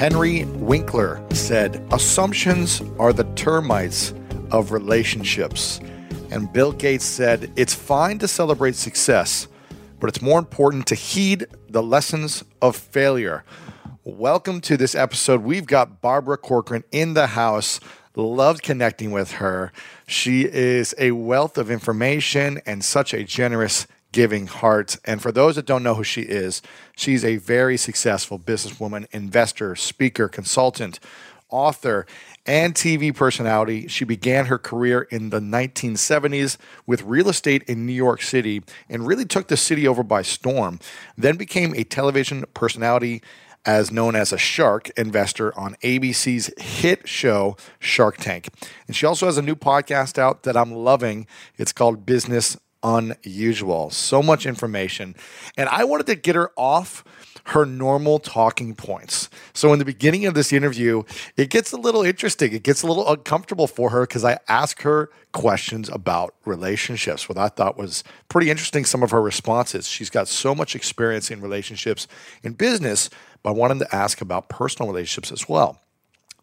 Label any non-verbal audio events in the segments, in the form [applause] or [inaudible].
Henry Winkler said, Assumptions are the termites of relationships. And Bill Gates said, It's fine to celebrate success, but it's more important to heed the lessons of failure. Welcome to this episode. We've got Barbara Corcoran in the house. Loved connecting with her. She is a wealth of information and such a generous giving heart. And for those that don't know who she is, she's a very successful businesswoman, investor, speaker, consultant, author, and TV personality. She began her career in the 1970s with real estate in New York City and really took the city over by storm. Then became a television personality as known as a shark investor on ABC's hit show Shark Tank. And she also has a new podcast out that I'm loving. It's called Business unusual. So much information. And I wanted to get her off her normal talking points. So in the beginning of this interview, it gets a little interesting. It gets a little uncomfortable for her because I ask her questions about relationships, what I thought was pretty interesting. Some of her responses. She's got so much experience in relationships in business, but I wanted to ask about personal relationships as well.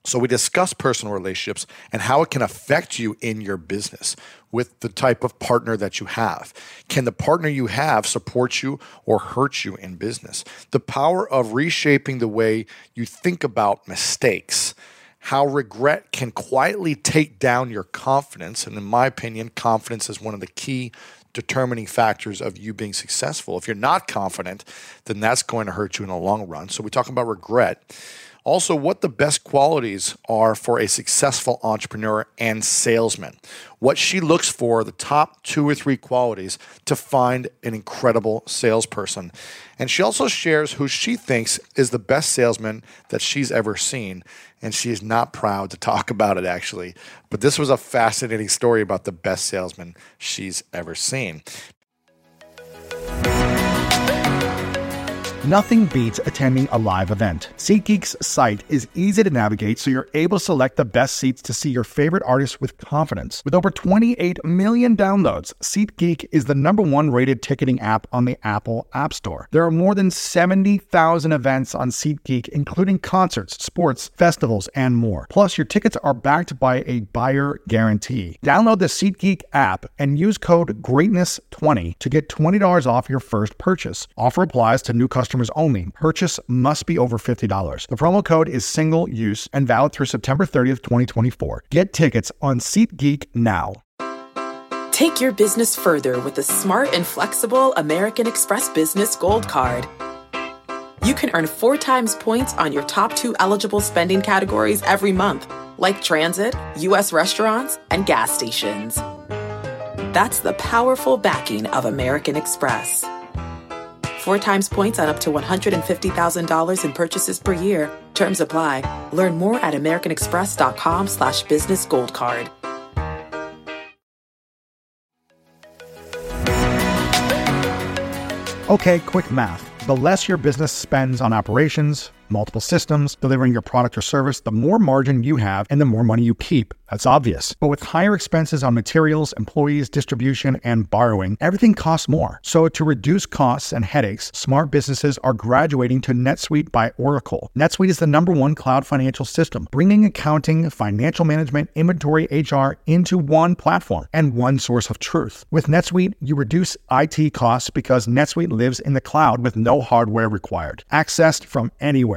So, we discuss personal relationships and how it can affect you in your business with the type of partner that you have. Can the partner you have support you or hurt you in business? The power of reshaping the way you think about mistakes. How regret can quietly take down your confidence. And in my opinion, confidence is one of the key determining factors of you being successful. If you're not confident, then that's going to hurt you in the long run. So, we talk about regret also, what the best qualities are for a successful entrepreneur and salesman. What she looks for, the top two or three qualities to find an incredible salesperson. And she also shares who she thinks is the best salesman that she's ever seen. And she is not proud to [laughs] talk about it, actually. But this was a fascinating story about the best salesman she's ever seen. Nothing beats attending a live event. SeatGeek's site is easy to navigate so you're able to select the best seats to see your favorite artists with confidence. With over 28 million downloads, SeatGeek is the number one rated ticketing app on the Apple App Store. There are more than 70,000 events on SeatGeek, including concerts, sports, festivals, and more. Plus, your tickets are backed by a buyer guarantee. Download the SeatGeek app and use code GREATNESS20 to get $20 off your first purchase. Offer applies to new customers customers only. Purchase must be over $50. The promo code is single use and valid through September 30th, 2024. Get tickets on SeatGeek now. Take your business further with the smart and flexible American Express Business Gold Card. You can earn four times points on your top two eligible spending categories every month, like transit, U.S. restaurants, and gas stations. That's the powerful backing of American Express. Four times points on up to $150,000 in purchases per year. Terms apply. Learn more at americanexpress.com slash business gold card. Okay, quick math. The less your business spends on operations, multiple systems, delivering your product or service, the more margin you have and the more money you keep. That's obvious. But with higher expenses on materials, employees, distribution, and borrowing, everything costs more. So to reduce costs and headaches, smart businesses are graduating to NetSuite by Oracle. NetSuite is the number one cloud financial system, bringing accounting, financial management, inventory, HR into one platform and one source of truth. With NetSuite, you reduce IT costs because NetSuite lives in the cloud with no hardware required, accessed from anywhere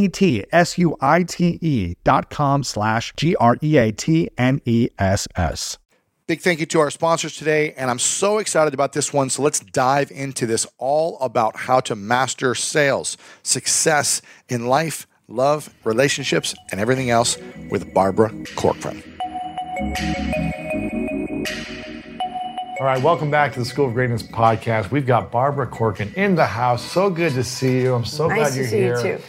N-E-T-S-U-I-T-E dot com slash G-R-E-A-T-N-E-S-S. Big thank you to our sponsors today, and I'm so excited about this one. So let's dive into this all about how to master sales, success in life, love, relationships, and everything else with Barbara Corcoran. All right, welcome back to the School of Greatness podcast. We've got Barbara Corcoran in the house. So good to see you. I'm so Nice glad to you're see you here. too.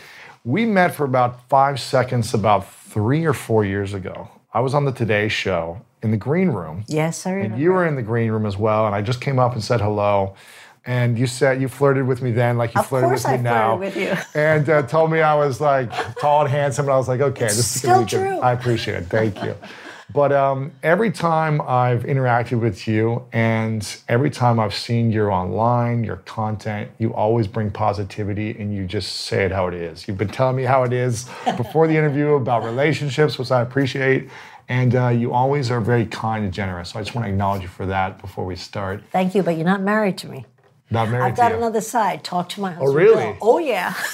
We met for about five seconds about three or four years ago. I was on the Today Show in the green room. Yes, I remember. And you were in the green room as well. And I just came up and said hello. And you said you flirted with me then, like you Of flirted with me I now. with you. [laughs] And uh, told me I was like tall and handsome. And I was like, okay, It's this is gonna still be good. true. I appreciate it. Thank you. But um, every time I've interacted with you and every time I've seen your online, your content, you always bring positivity and you just say it how it is. You've been telling me how it is [laughs] before the interview about relationships, which I appreciate. And uh, you always are very kind and generous. So I just want to acknowledge you for that before we start. Thank you, but you're not married to me. Not married I've got you. another side. Talk to my husband. Oh, really? Bill. Oh yeah. [laughs]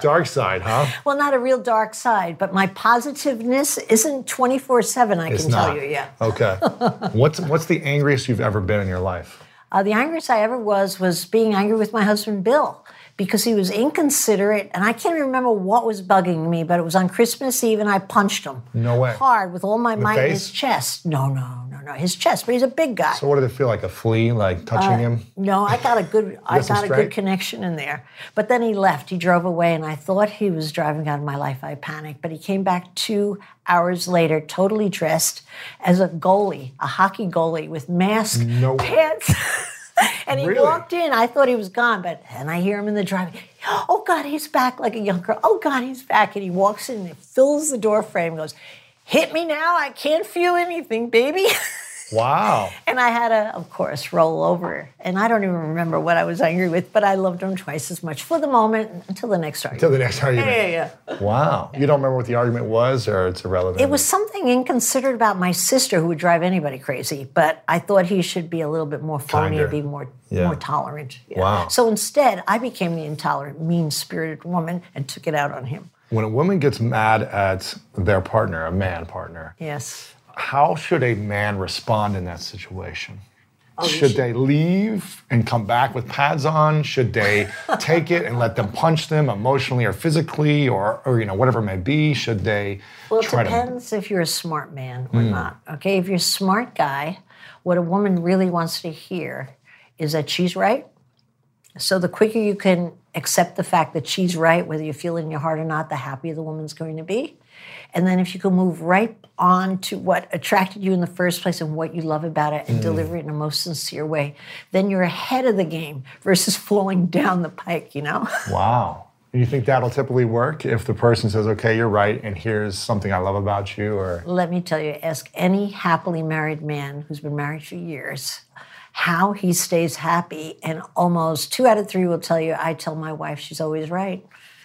Dark side, huh? Well, not a real dark side, but my positiveness isn't 24/7. I It's can not. tell you. Yeah. Okay. [laughs] what's what's the angriest you've ever been in your life? Uh, the angriest I ever was was being angry with my husband Bill because he was inconsiderate, and I can't remember what was bugging me, but it was on Christmas Eve, and I punched him. No way. Hard with all my might in his chest. No, no, no, no, his chest. But he's a big guy. So what did it feel like? A flea, like touching uh, him? No, I got a good [laughs] I got a good connection in there. But then he left. He drove away and I thought he was driving out of my life. I panicked. But he came back 2 hours later totally dressed as a goalie, a hockey goalie with mask, No pants. [laughs] [laughs] and he Really? walked in. I thought he was gone, but and I hear him in the driveway. Oh God, he's back like a young girl. Oh God, he's back. And he walks in and fills the door frame and goes, Hit me now. I can't feel anything, baby. [laughs] Wow. And I had to, of course, roll over. And I don't even remember what I was angry with, but I loved him twice as much for the moment until the next argument. Until the next argument. yeah, yeah, yeah. Wow. You don't remember what the argument was, or it's irrelevant? It was something inconsiderate about my sister who would drive anybody crazy, but I thought he should be a little bit more phony Kinder. and be more Yeah. more tolerant. Yeah. Wow. So instead, I became the intolerant, mean-spirited woman and took it out on him. when a woman gets mad at their partner, a man partner. Yes. How should a man respond in that situation? Oh, should should- they leave and come back with pads on? Should they [laughs] take it and let them punch them emotionally or physically, or, or you know whatever it may be? Should they Well, it try to? depends if you're a smart man or Hmm. not. Okay, if you're a smart guy, what a woman really wants to hear is that she's right. So the quicker you can accept the fact that she's right, whether you feel it in your heart or not, the happier the woman's going to be. And then if you can move right on to what attracted you in the first place and what you love about it and Hmm. deliver it in a most sincere way, then you're ahead of the game versus [laughs] falling down the pike, you know? [laughs] Wow. Do you think that'll typically work if the person says, "Okay, you're right, and here's something I love about you," or Let me tell you, ask any happily married man who's been married for years how he stays happy, and almost two out of three will tell you, I tell my wife she's always right.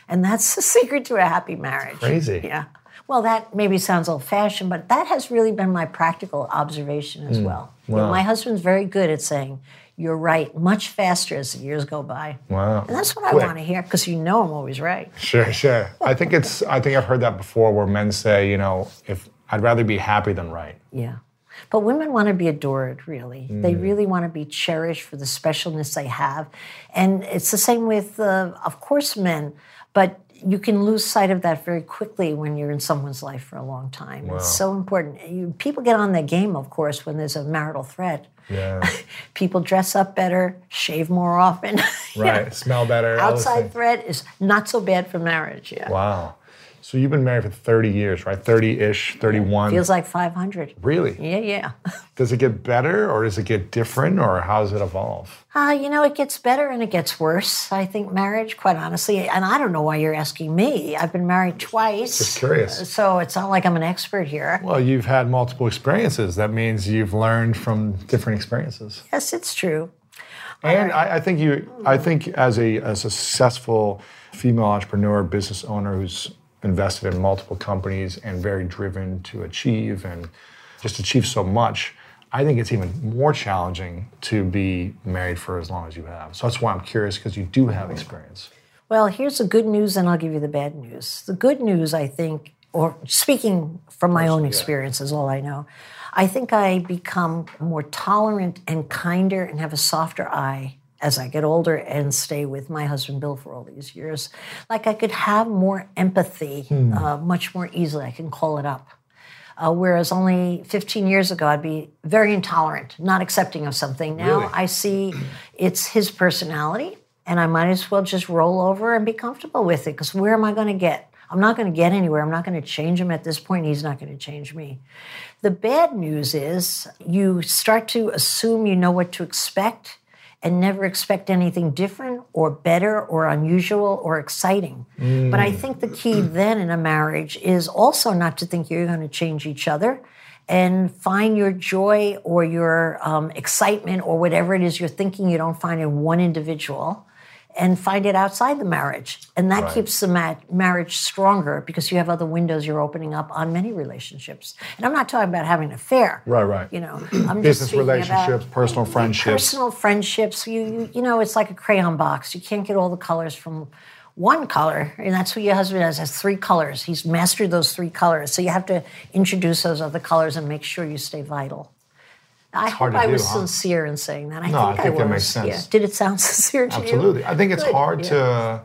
And that's the [laughs] secret to a happy marriage. Crazy. Yeah. Well, that maybe sounds old fashioned, but that has really been my practical observation as well. You know, my husband's very good at saying, You're right, much faster as the years go by. Wow. And that's what I want to hear because you know I'm always right. Sure, sure. I think it's. I think I've heard that before, where men say, you know, if I'd rather be happy than right. Yeah. But women want to be adored, really. They Mm. really want to be cherished for the specialness they have. And it's the same with, uh, of course, men, but you can lose sight of that very quickly when you're in someone's life for a long time. It's so important. You, people get on their game, of course, when there's a marital threat. Yeah. [laughs] People dress up better, shave more often. [laughs] Right. Smell better. Outside threat is not so bad for marriage. Yeah. Wow. So you've been married for 30 years, right? 30 ish, 31. Feels like 500. really? Yeah, yeah. [laughs] Does it get better or does it get different or how does it evolve? Uh, you know, it gets better and it gets worse. I think marriage, quite honestly, and I don't know why you're asking me. I've been married twice. Just curious. So it's not like I'm an expert here. Well, you've had multiple experiences. That means you've learned from different experiences. Yes, it's true. And I, I think you, I think as a, as a successful female entrepreneur, business owner who's invested in multiple companies and very driven to achieve and just achieve so much, I think it's even more challenging to be married for as long as you have. So that's why I'm curious because you do have experience. Well, here's the good news, and I'll give you the bad news. The good news, I think, or speaking from my own experience is all I know, I think I become more tolerant and kinder and have a softer eye as I get older and stay with my husband Bill for all these years. Like I could have more empathy uh, much more easily. I can call it up. Uh, whereas only 15 years ago, I'd be very intolerant, not accepting of something. Now Really? I see [clears throat] it's his personality, and I might as well just roll over and be comfortable with it. Because where am I going to get? I'm not going to get anywhere. I'm not going to change him at this point. He's not going to change me. The bad news is you start to assume you know what to expect and never expect anything different or better or unusual or exciting. But I think the key then in a marriage is also not to think you're going to change each other and find your joy or your um, excitement or whatever it is you're thinking you don't find in one individual and find it outside the marriage. And that keeps the ma- marriage stronger because you have other windows you're opening up on many relationships. And I'm not talking about having an affair. Right, right. You know, I'm just Business relationships, personal friendships. personal friendships. You, you, you know, it's like a crayon box. You can't get all the colors from one color, and that's what your husband has. Has three colors. He's mastered those three colors. So you have to introduce those other colors and make sure you stay vital. I hard hope to I do, was huh? sincere in saying that. I No, I think I, was. that makes sense. Yeah. Did it sound [laughs] sincere to you? Absolutely. I think it's Good, hard yeah. to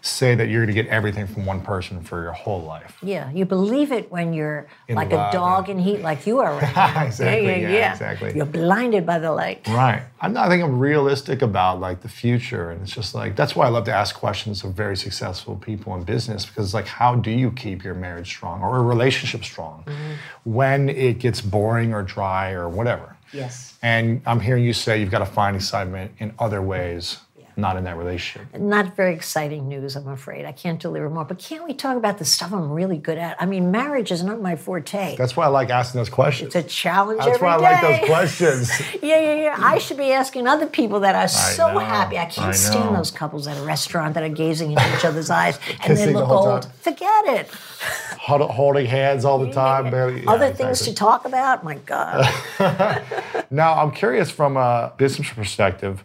say that you're going to get everything from one person for your whole life. Yeah, you believe it when you're In like love a dog in heat, like you are right [laughs] now. Exactly, Yeah, yeah, yeah, yeah. exactly. You're blinded by the light. Right. I'm not, I think I'm realistic about like the future, and it's just like that's why I love to ask questions of very successful people in business because it's like how do you keep your marriage strong or a relationship strong Mm-hmm. when it gets boring or dry or whatever. Yes. And I'm hearing you say you've got to find excitement in other ways, not in that relationship. Not very exciting news, I'm afraid. I can't deliver more. But can't we talk about the stuff I'm really good at? I mean, marriage is not my forte. That's why I like asking those questions. it's a challenge That's why I like those questions. [laughs] Yeah, yeah, yeah. I should be asking other people that are so know, happy. I can't I stand those couples at a restaurant that are gazing into each other's eyes [laughs] and Kissing they the look old. time. Forget it. Holding hands all the time. barely- yeah, Other things exactly. to talk about? My God. [laughs] Now, I'm curious from a business perspective,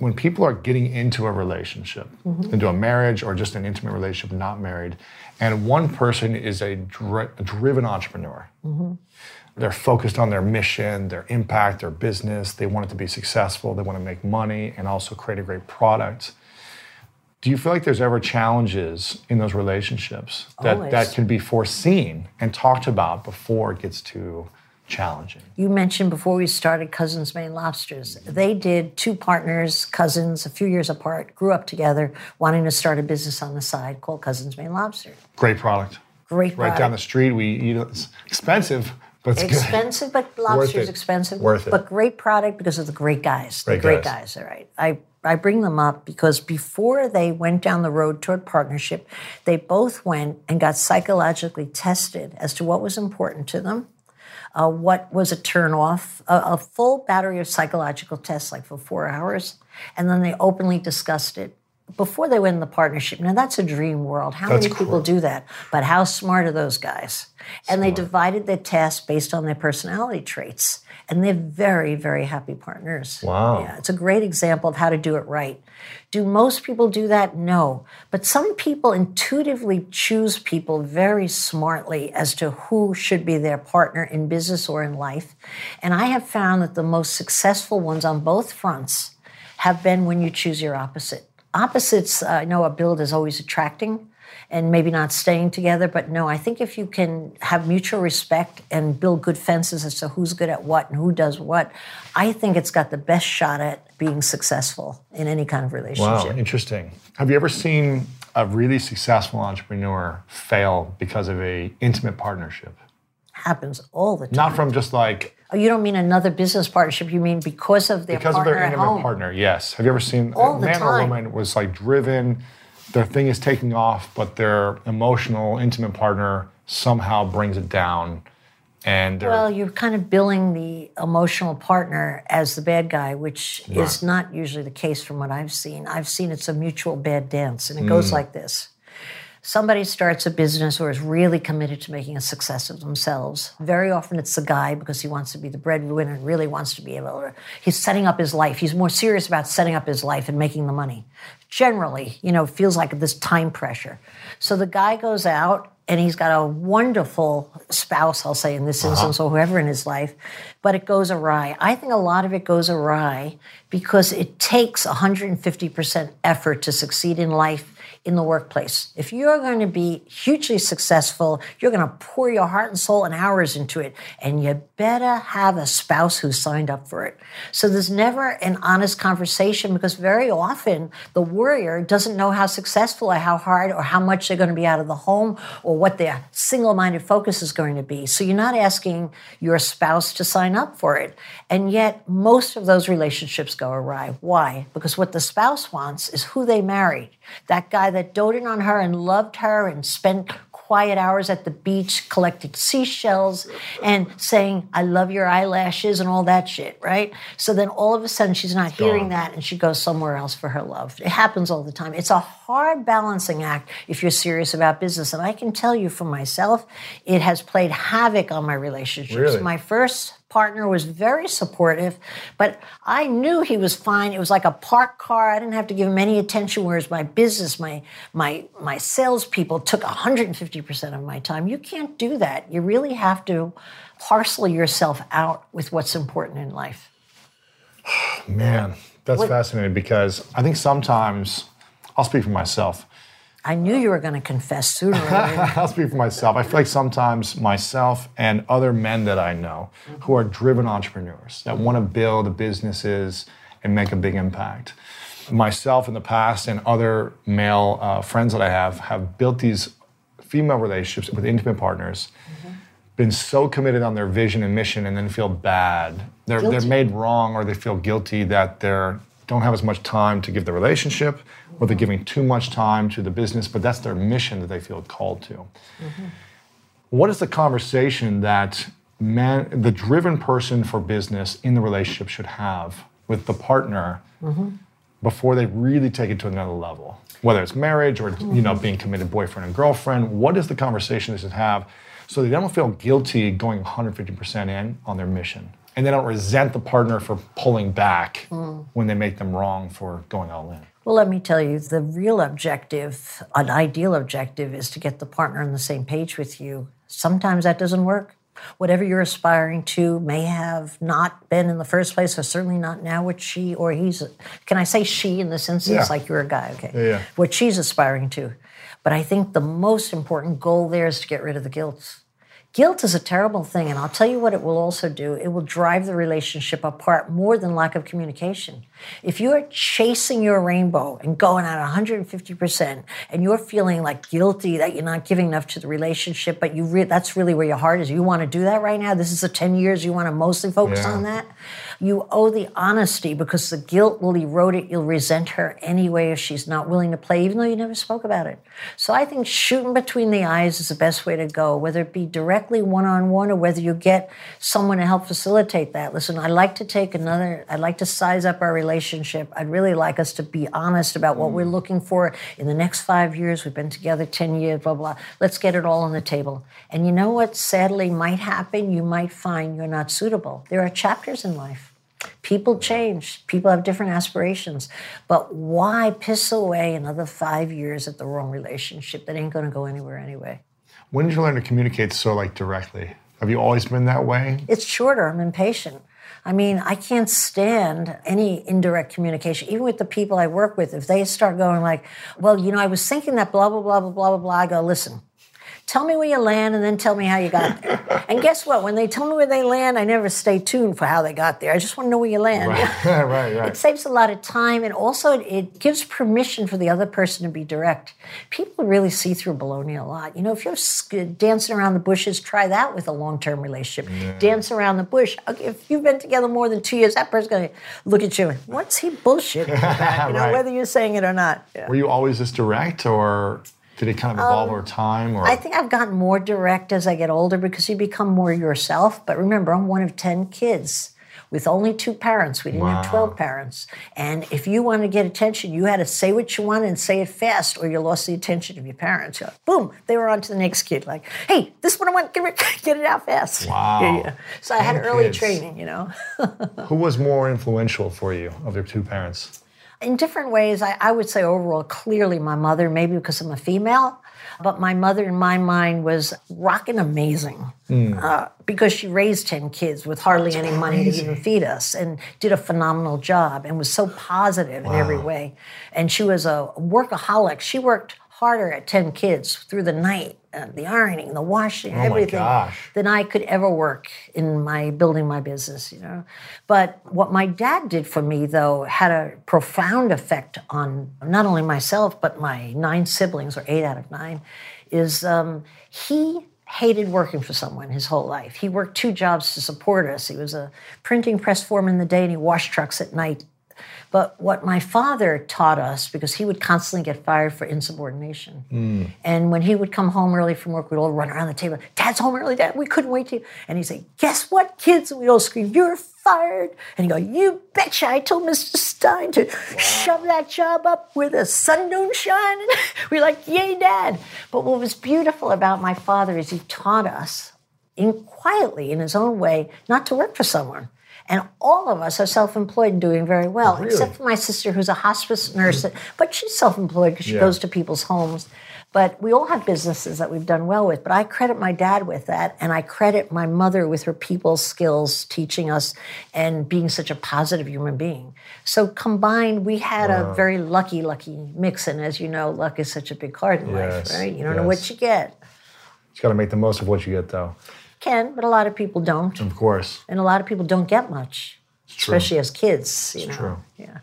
when people are getting into a relationship, mm-hmm. into a marriage or just an intimate relationship, not married, and one person is a, dri- a driven entrepreneur. Mm-hmm. They're focused on their mission, their impact, their business. They want it to be successful. They want to make money and also create a great product. Do you feel like there's ever challenges in those relationships that, Always. that can be foreseen and talked about before it gets too challenging? You mentioned before we started Cousins Maine Lobsters. Mm-hmm. They did two partners, cousins, a few years apart, grew up together, wanting to start a business on the side called Cousins Maine Lobster. Great product. Great product. right down the street. We eat it. It's expensive, but it's good. Expensive, but lobster's expensive. Worth it. But great product because of the great guys. The Great great guys. guys, all right. I, I bring them up because before they went down the road toward partnership, they both went and got psychologically tested as to what was important to them, uh, what was a turnoff, a, a full battery of psychological tests, like for four hours, and then they openly discussed it before they went in the partnership. Now that's a dream world. How That's many people cool. do that? But how smart are those guys? And they divided the tasks based on their personality traits. And they're very, very happy partners. Wow. Yeah, it's a great example of how to do it right. Do most people do that? No. But some people intuitively choose people very smartly as to who should be their partner in business or in life. And I have found that the most successful ones on both fronts have been when you choose your opposite. Opposites, uh, I know a build is always attracting and maybe not staying together, but no, I think if you can have mutual respect and build good fences as to who's good at what and who does what, I think it's got the best shot at being successful in any kind of relationship. Wow, interesting. Have you ever seen a really successful entrepreneur fail because of a intimate partnership? Happens all the time. Not from just like Oh, you don't mean another business partnership. You mean because of their because of partner their at intimate partner. Yes. Have you ever seen All a man or woman was like driven, their thing is taking off, but their emotional, intimate partner somehow brings it down, and Well, you're kind of billing the emotional partner as the bad guy, which is not usually the case from what I've seen. I've seen it's a mutual bad dance, and it Mm. goes like this. Somebody starts a business or is really committed to making a success of themselves. Very often it's the guy because he wants to be the breadwinner and really wants to be able to, he's setting up his life. He's more serious about setting up his life and making the money. Generally, you know, feels like this time pressure. So the guy goes out and he's got a wonderful spouse, I'll say in this uh-huh. instance, or whoever in his life, but it goes awry. I think a lot of it goes awry because it takes 150% effort to succeed in life in the workplace. If you're going to be hugely successful, you're going to pour your heart and soul and hours into it, and you better have a spouse who signed up for it. So there's never an honest conversation because very often the warrior doesn't know how successful or how hard or how much they're going to be out of the home or what their single minded focus is going to be. So you're not asking your spouse to sign up for it. And yet, most of those relationships go awry. Why? Because what the spouse wants is who they married. That guy that doted on her and loved her and spent quiet hours at the beach collecting seashells and saying, I love your eyelashes and all that shit, right? So then all of a sudden she's not hearing that and she goes somewhere else for her love. It happens all the time. It's a hard balancing act if you're serious about business. And I can tell you for myself, it has played havoc on my relationships. Really? My first partner was very supportive, but I knew he was fine. It was like a parked car. I didn't have to give him any attention. Whereas my business, my my my salespeople took 150% of my time. You can't do that. You really have to parcel yourself out with what's important in life. [sighs] man, that's fascinating because I think sometimes I'll speak for myself. I knew you were going to confess sooner or later. [laughs] I'll speak for myself. I feel like sometimes myself and other men that I know who are driven entrepreneurs that want to build businesses and make a big impact. Myself in the past and other male uh, friends that I have have built these female relationships with intimate partners, been so committed on their vision and mission, and then feel bad. They're, they're made wrong or they feel guilty that they don't have as much time to give the relationship or they're giving too much time to the business, but that's their mission that they feel called to. Mm-hmm. What is the conversation that man, the driven person for business in the relationship should have with the partner mm-hmm. before they really take it to another level? Whether it's marriage or you know mm-hmm. being committed boyfriend and girlfriend, what is the conversation they should have so they don't feel guilty going 150% in on their mission? And they don't resent the partner for pulling back mm. when they make them wrong for going all in. Well, let me tell you, the real objective, an ideal objective, is to get the partner on the same page with you. Sometimes that doesn't work. Whatever you're aspiring to may have not been in the first place, or certainly not now what she or he's. Can I say she in this instance? Yeah. Like you're a guy, okay? Yeah, yeah. What she's aspiring to. But I think the most important goal there is to get rid of the guilt. Guilt is a terrible thing, and I'll tell you what it will also do. It will drive the relationship apart more than lack of communication. If you're chasing your rainbow and going at 150%, and you're feeling like guilty that you're not giving enough to the relationship, but you re- that's really where your heart is. You want to do that right now. This is the 10 years you want to mostly focus Yeah. on that. You owe the honesty because the guilt will erode it. You'll resent her anyway if she's not willing to play, even though you never spoke about it. So I think shooting between the eyes is the best way to go, whether it be directly one on one or whether you get someone to help facilitate that. Listen, I'd like to take another, I'd like to size up our relationship. I'd really like us to be honest about what we're mm. looking for in the next five years. We've been together 10 years, blah, blah. Let's get it all on the table. And you know what sadly might happen? You might find you're not suitable. There are chapters in life. People change. People have different aspirations. But why piss away another five years at the wrong relationship that ain't going to go anywhere anyway? When did you learn to communicate so like directly? Have you always been that way? It's shorter. I'm impatient. I mean, I can't stand any indirect communication, even with the people I work with. If they start going like, well, you know, I was thinking that blah, blah, blah, blah, blah, blah, blah, I go, listen, Tell me where you land and then tell me how you got there. [laughs] and guess what? When they tell me where they land, I never stay tuned for how they got there. I just want to know where you land. Right, [laughs] right, right. It saves a lot of time and also it, gives permission for the other person to be direct. People really see through baloney a lot. You know, if you're dancing around the bushes, try that with a long term relationship. Dance around the bush. If you've been together more than two years, that person's going to look at you. And, what's he bullshitting about? [laughs] You know, Right. whether you're saying it or not. Yeah. Were you always this direct, or did it kind of evolve over time? Or Um, I think I've gotten more direct as I get older because you become more yourself. But remember, I'm one of 10 kids with only two parents. We didn't have 12 parents. And if you want to get attention, you had to say what you wanted and say it fast, or you lost the attention of your parents. Like, Boom, they were on to the next kid. Like, hey, this one I want, get it, [laughs] get it out fast. Wow. Yeah, yeah. So I had early kids. training, you know. [laughs] who was more influential for you of your two parents? In different ways, I, I would say overall, clearly my mother, maybe because I'm a female, but my mother in my mind was rocking amazing uh, because she raised 10 kids with hardly any money to even feed us and did a phenomenal job and was so positive in every way. And she was a workaholic. She worked harder at 10 kids through the night, uh, the ironing, the washing, my everything than I could ever work in my building my business, you know. But what my dad did for me though had a profound effect on not only myself but my nine siblings or eight out of nine is um, he hated working for someone his whole life. He worked two jobs to support us. He was a printing press foreman in the day and he washed trucks at night. But what my father taught us, because he would constantly get fired for insubordination. Hmm. And when he would come home early from work, we'd all run around the table. Dad's home early, Dad. We couldn't wait to. And he'd say, Guess what, kids? And we'd all scream, You're fired. And he'd go, You betcha. I told Mr. Stein to shove that job up where the sun don't shine. And [laughs] we're like, Yay, Dad. But what was beautiful about my father is he taught us in quietly, in his own way, not to work for someone. And all of us are self-employed and doing very well, except for my sister, who's a hospice nurse. Hmm. But she's self-employed because she Yeah. goes to people's homes. But we all have businesses that we've done well with. But I credit my dad with that, and I credit my mother with her people skills, teaching us and being such a positive human being. So combined, we had a very lucky, lucky mix. And as you know, luck is such a big card in Yes, life, right? You don't know what you get. You got to make the most of what you get, though. Can, but a lot of people don't. Of course. And a lot of people don't get much, true. especially as kids. You know? true. Yeah.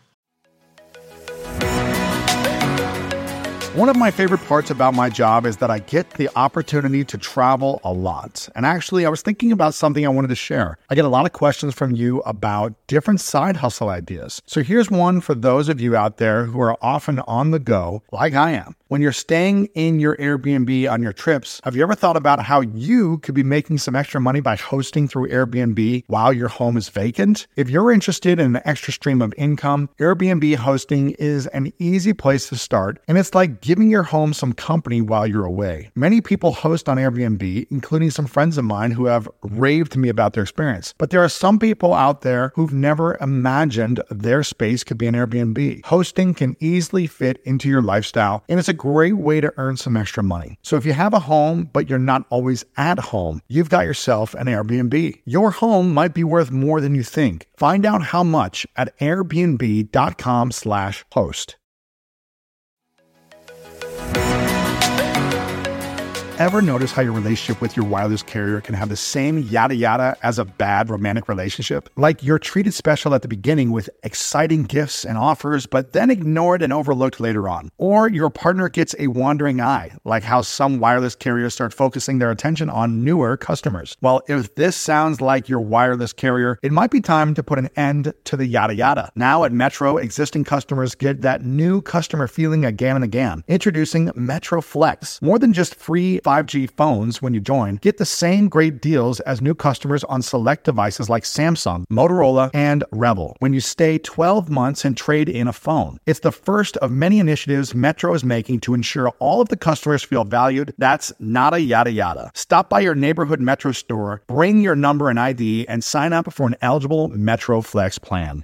One of my favorite parts about my job is that I get the opportunity to travel a lot. And actually, I was thinking about something I wanted to share. I get a lot of questions from you about different side hustle ideas. So here's one for those of you out there who are often on the go, like I am. When you're staying in your Airbnb on your trips, have you ever thought about how you could be making some extra money by hosting through Airbnb while your home is vacant? If you're interested in an extra stream of income, Airbnb hosting is an easy place to start, and it's like giving your home some company while you're away. Many people host on Airbnb, including some friends of mine who have raved to me about their experience. But there are some people out there who've never imagined their space could be an Airbnb. Hosting can easily fit into your lifestyle, and it's a great way to earn some extra money. So if you have a home, but you're not always at home, you've got yourself an Airbnb. Your home might be worth more than you think. Find out how much at airbnb.com slash host. Ever notice how your relationship with your wireless carrier can have the same yada yada as a bad romantic relationship? Like you're treated special at the beginning with exciting gifts and offers, but then ignored and overlooked later on. Or your partner gets a wandering eye, like how some wireless carriers start focusing their attention on newer customers. Well, if this sounds like your wireless carrier, it might be time to put an end to the yada yada. Now at Metro, existing customers get that new customer feeling again and again. Introducing Metro Flex. More than just free 5G phones when you join, get the same great deals as new customers on select devices like Samsung, Motorola, and REVVL when you stay 12 months and trade in a phone. It's the first of many initiatives Metro is making to ensure all of the customers feel valued. That's not a yada yada. Stop by your neighborhood Metro store, bring your number and ID, and sign up for an eligible Metro Flex plan.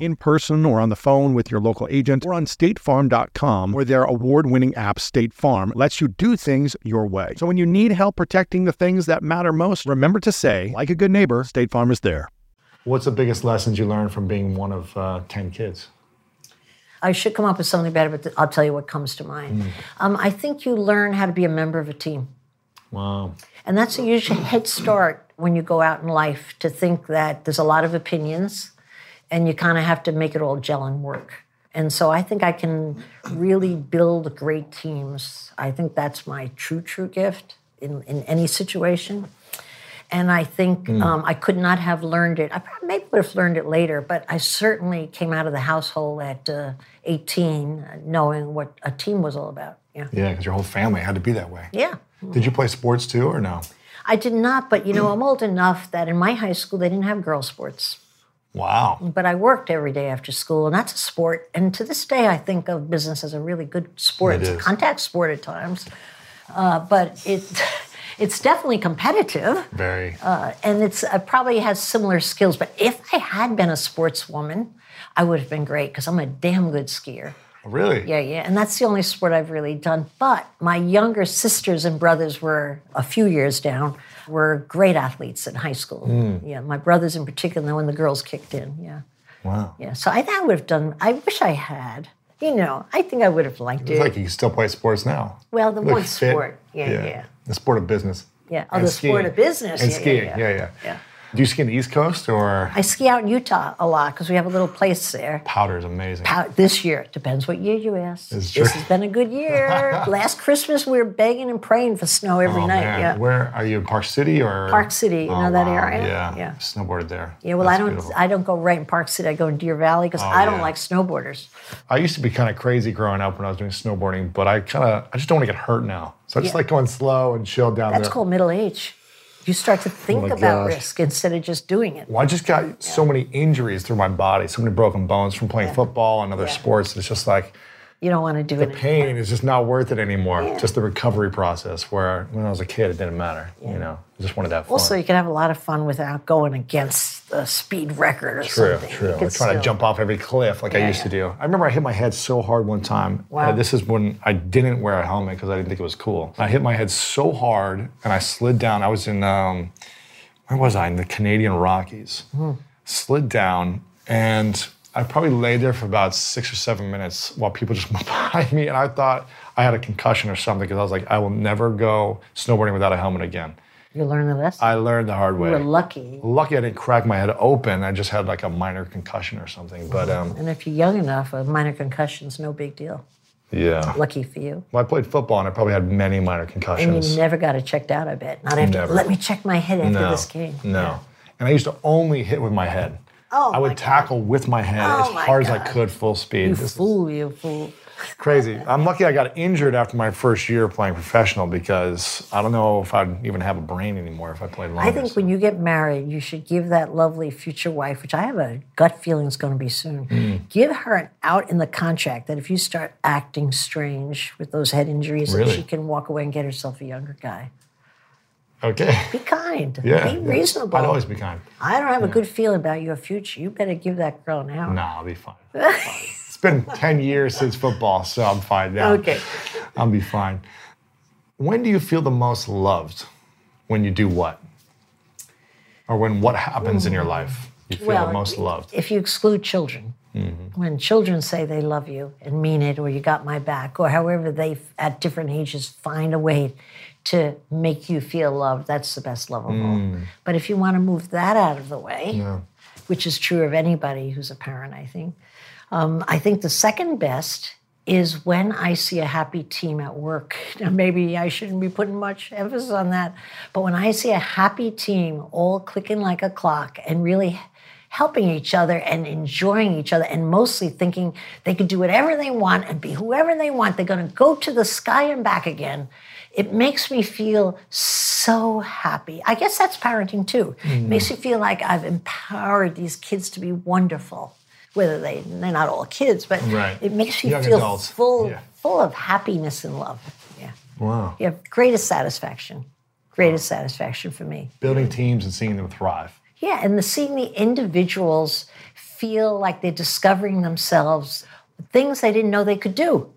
in person or on the phone with your local agent or on statefarm.com, where their award winning app, State Farm, lets you do things your way. So when you need help protecting the things that matter most, remember to say, like a good neighbor, State Farm is there. What's the biggest lessons you learned from being one of uh, 10 kids? I should come up with something better, but I'll tell you what comes to mind. Um, I think you learn how to be a member of a team. Wow. And that's a huge head start when you go out in life to think that there's a lot of opinions and you kind of have to make it all gel and work. And so I think I can really build great teams. I think that's my true, true gift in, in any situation. And I think um, I could not have learned it. I probably maybe would have learned it later, but I certainly came out of the household at uh, 18 uh, knowing what a team was all about. Yeah. Yeah, because your whole family had to be that way. Yeah. Did you play sports too, or no? I did not, but you know, I'm old enough that in my high school they didn't have girl sports. Wow. But I worked every day after school, and that's a sport. And to this day, I think of business as a really good sport. It It's a contact sport at times, uh, but it [laughs] it's definitely competitive, Very. uh, and it's uh, probably has similar skills. But if I had been a sportswoman, I would have been great because I'm a damn good skier. really? Yeah, yeah, and that's the only sport I've really done. But my younger sisters and brothers were a few years down, were great athletes in high school. Hmm. Yeah, my brothers in particular, when the girls kicked in. Yeah, Wow. yeah. So I, I would have done. I wish I had. You know, I think I would have liked it. It's like you can still play sports now. well, the Look one fit. sport. Yeah, yeah, The sport of business. yeah. Oh, And the sport of business. And yeah, yeah, skiing. yeah. Yeah, yeah. Yeah. Do you ski in the East Coast or I ski out in Utah a lot because we have a little place there. powder is amazing? Out this year. Depends what year you ask. It's This has been a good year. [laughs] Last Christmas we were begging and praying for snow every oh, night. man. Yeah. Where are you in Park City or Park City, you Oh, know that oh, wow. area? Yeah. Yeah. Snowboarded there. Yeah, well, That's I don't. beautiful. I don't go right in Park City. I go in Deer Valley because Oh, I don't yeah. like snowboarders. I used to be kind of crazy growing up when I was doing snowboarding, but I kind of I just don't want to get hurt now. So I just Yeah. like going slow and chill down That's there. called middle age. You start to oh think Oh about gosh. risk instead of just doing it. Well, I just got so many injuries through my body, so many broken bones from playing football and other Yeah. sports. It's just like You don't want to do the it. The pain is just not worth it anymore. Just the recovery process. Where when I was a kid, it didn't matter. You know, I just wanted to have fun. Also, you can have a lot of fun without going against the speed record or True, something. true. We're could trying to jump off every cliff like I Yeah, used to do. I remember I hit my head so hard one time. Wow. This is when I didn't wear a helmet because I didn't think it was cool. I hit my head so hard and I slid down. I was in, um, where was I? In the Canadian Rockies. Hmm. Slid down and I probably lay there for about six or seven minutes while people just [laughs] went behind me. And I thought I had a concussion or something because I was like, I will never go snowboarding without a helmet again. You learn the lesson. I learned the hard way. you were lucky. Lucky I didn't crack my head open. I just had like a minor concussion or something. But um, And if you're young enough, a minor concussion's no big deal. yeah. Lucky for you. Well, I played football and I probably had many minor concussions. And you never got it checked out, I bet. Not after, Never. let me check my head after no, this game. no. And I used to only hit with my head. Oh, I would my tackle with my head Oh, as my hard as I could, full speed. You This fool, you fool. crazy. I'm lucky I got injured after my first year playing professional because I don't know if I'd even have a brain anymore if I played longer. I think when you get married, you should give that lovely future wife, which I have a gut feeling is going to be soon, Mm. give her an out in the contract that if you start acting strange with those head injuries, that Really? she can walk away and get herself a younger guy. Okay. Be kind. [laughs] Yeah. Be yeah. reasonable. I'd always be kind. I don't have a good feeling about your future. You better give that girl an out. No, I'll be fine. I'll be fine. [laughs] it's been 10 years since football, so I'm fine now. Okay. I'll be fine. When do you feel the most loved? When you do what? Or when what happens in your life? You feel the most loved. If you exclude children, Mm-hmm. when children say they love you and mean it, or you got my back, or however they, at different ages, find a way to make you feel loved, that's the best love of all. But if you want to move that out of the way, Mm. Yeah. which is true of anybody who's a parent, I think, um, I think the second best is when I see a happy team at work. [laughs] Now, maybe I shouldn't be putting much emphasis on that, but when I see a happy team all clicking like a clock and really helping each other and enjoying each other and mostly thinking they could do whatever they want and be whoever they want. They're going to go to the sky and back again. It makes me feel so happy. I guess that's parenting too. It makes me feel like I've empowered these kids to be wonderful. Whether they they're not all kids, but Right. it makes me Young feel adults. full Yeah. full of happiness and love. Yeah. Wow. Yeah, greatest satisfaction. Greatest satisfaction for me. Building teams and seeing them thrive. Yeah, and the seeing the individuals feel like they're discovering themselves, things they didn't know they could do.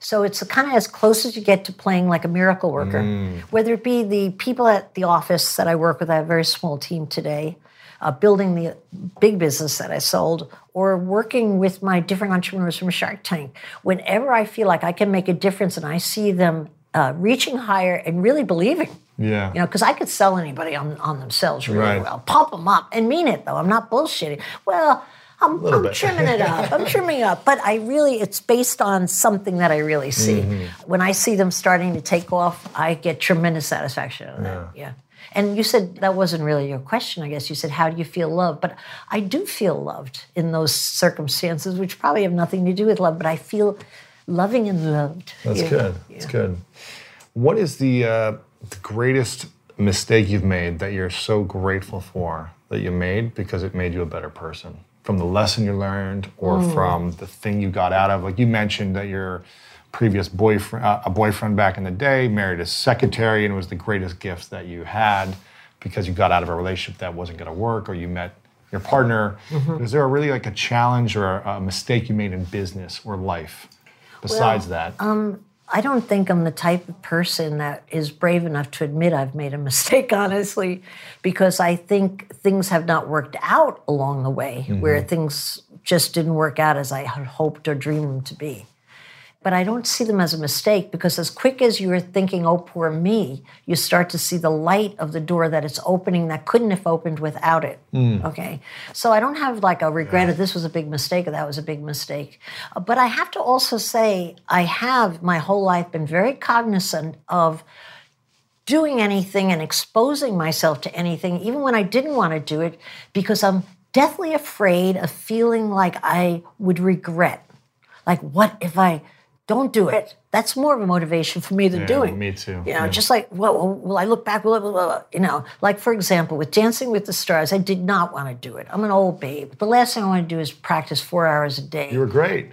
So it's kind of as close as you get to playing like a miracle worker. Whether it be the people at the office that I work with, I have a very small team today, uh, building the big business that I sold, or working with my different entrepreneurs from Shark Tank. Whenever I feel like I can make a difference and I see them uh, reaching higher and really believing, Yeah. you know, because I could sell anybody on, on themselves really Right. well, pump them up, and mean it though. I'm not bullshitting. Well, I'm, I'm trimming it up. I'm trimming it up, but I really, it's based on something that I really see. Mm-hmm. When I see them starting to take off, I get tremendous satisfaction out of that. Yeah. And you said that wasn't really your question, I guess. You said, How do you feel loved? But I do feel loved in those circumstances, which probably have nothing to do with love, but I feel loving and loved. That's Yeah. good. That's good. What is the, uh, the greatest mistake you've made that you're so grateful for that you made because it made you a better person? From the lesson you learned or hmm. from the thing you got out of? Like you mentioned that your previous boyfriend, uh, a boyfriend back in the day, married a secretary and was the greatest gift that you had because you got out of a relationship that wasn't going to work or you met your partner. Mm-hmm. Is there a really like a challenge or a mistake you made in business or life besides that? Um, I don't think I'm the type of person that is brave enough to admit I've made a [laughs] mistake, honestly, because I think things have not worked out along the way where mm-hmm. things just didn't work out as I had hoped or dreamed them to be. But I don't see them as a mistake because as quick as you're thinking, oh, poor me, you start to see the light of the door that it's opening that couldn't have opened without it. Mm. Okay. So I don't have like a regret of this was a big mistake or that was a big mistake. But I have to also say, I have my whole life been very cognizant of doing anything and exposing myself to anything, even when I didn't want to do it, because I'm deathly afraid of feeling like I would regret. Like, what if I don't do it? That's more of a motivation for me than Yeah, doing. me too. You know, Yeah. just like, well, will- I look back? Blah, blah, blah. You know, like for example, with Dancing with the Stars, I did not want to do it. I'm an old babe. The last thing I want to do is practice four hours a day. You were great.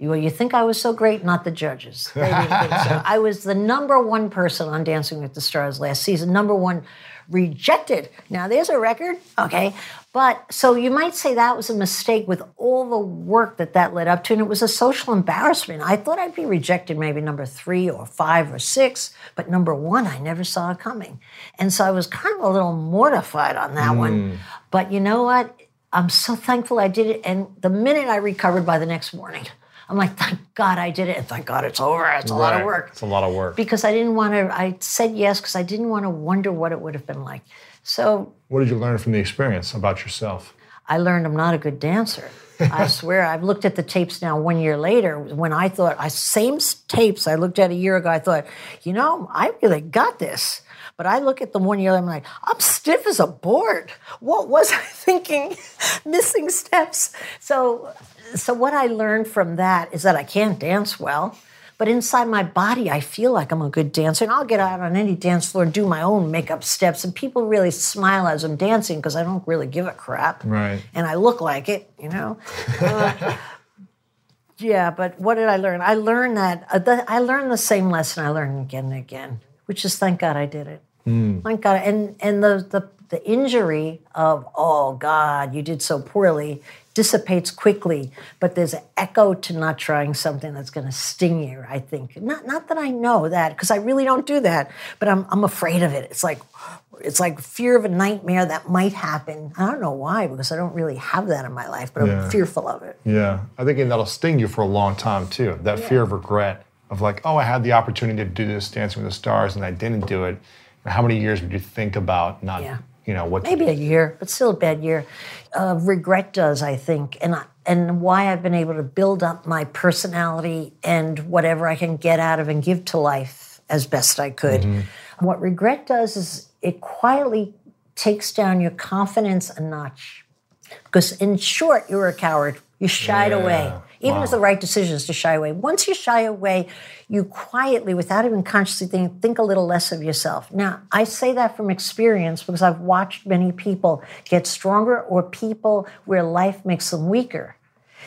Well, you think I was so great? Not the judges. They didn't think so. [laughs] I was the number one person on Dancing with the Stars last season, number one rejected. Now, there's a record, okay? But so you might say that was a mistake with all the work that that led up to, and it was a social embarrassment. I thought I'd be rejected maybe number three or five or six, but number one, I never saw it coming. And so I was kind of a little mortified on that one. Mm. But you know what? I'm so thankful I did it. And the minute I recovered by the next morning, I'm like, thank God I did it. And thank God it's over. It's a lot of work. It's a lot of work. Because I didn't want to, I said yes because I didn't want to wonder what it would have been like. So What did you learn from the experience about yourself? I learned I'm not a good dancer. I [laughs] swear, I've looked at the tapes now one year later when I thought, I same tapes I looked at a year ago, I thought, you know, I really got this. But I look at them one year, and I'm like, I'm stiff as a board. What was I [laughs] thinking? Missing steps. So, so what I learned from that is that I can't dance well. But inside my body, I feel like I'm a good dancer, and I'll get out on any dance floor and do my own makeup steps, and people really smile as I'm dancing because I don't really give a crap Right. and I look like it, you know. Uh, [laughs] yeah, but what did I learn? I learned that uh, the, I learned the same lesson I learned again and again, which is thank God I did it. Thank God, and and the the the injury of oh God, you did so poorly dissipates quickly, but there's an echo to not trying something that's going to sting you. I think not not that I know that because I really don't do that, but I'm I'm afraid of it. It's like it's like fear of a nightmare that might happen. I don't know why because I don't really have that in my life, but Yeah. I'm fearful of it. Yeah. I think that'll sting you for a long time too. That fear of regret of like, oh, I had the opportunity to do this Dancing with the Stars and I didn't do it. How many years would you think about not, Yeah. You know, what maybe a year, but still a bad year. Uh, regret does, I think, and I, and why I've been able to build up my personality and whatever I can get out of and give to life as best I could. What regret does is it quietly takes down your confidence a notch. Because in short, you're a coward. You shied Yeah. away. Even Wow. if the right decision is to shy away. Once you shy away, you quietly, without even consciously thinking, think a little less of yourself. Now, I say that from experience because I've watched many people get stronger or people where life makes them weaker.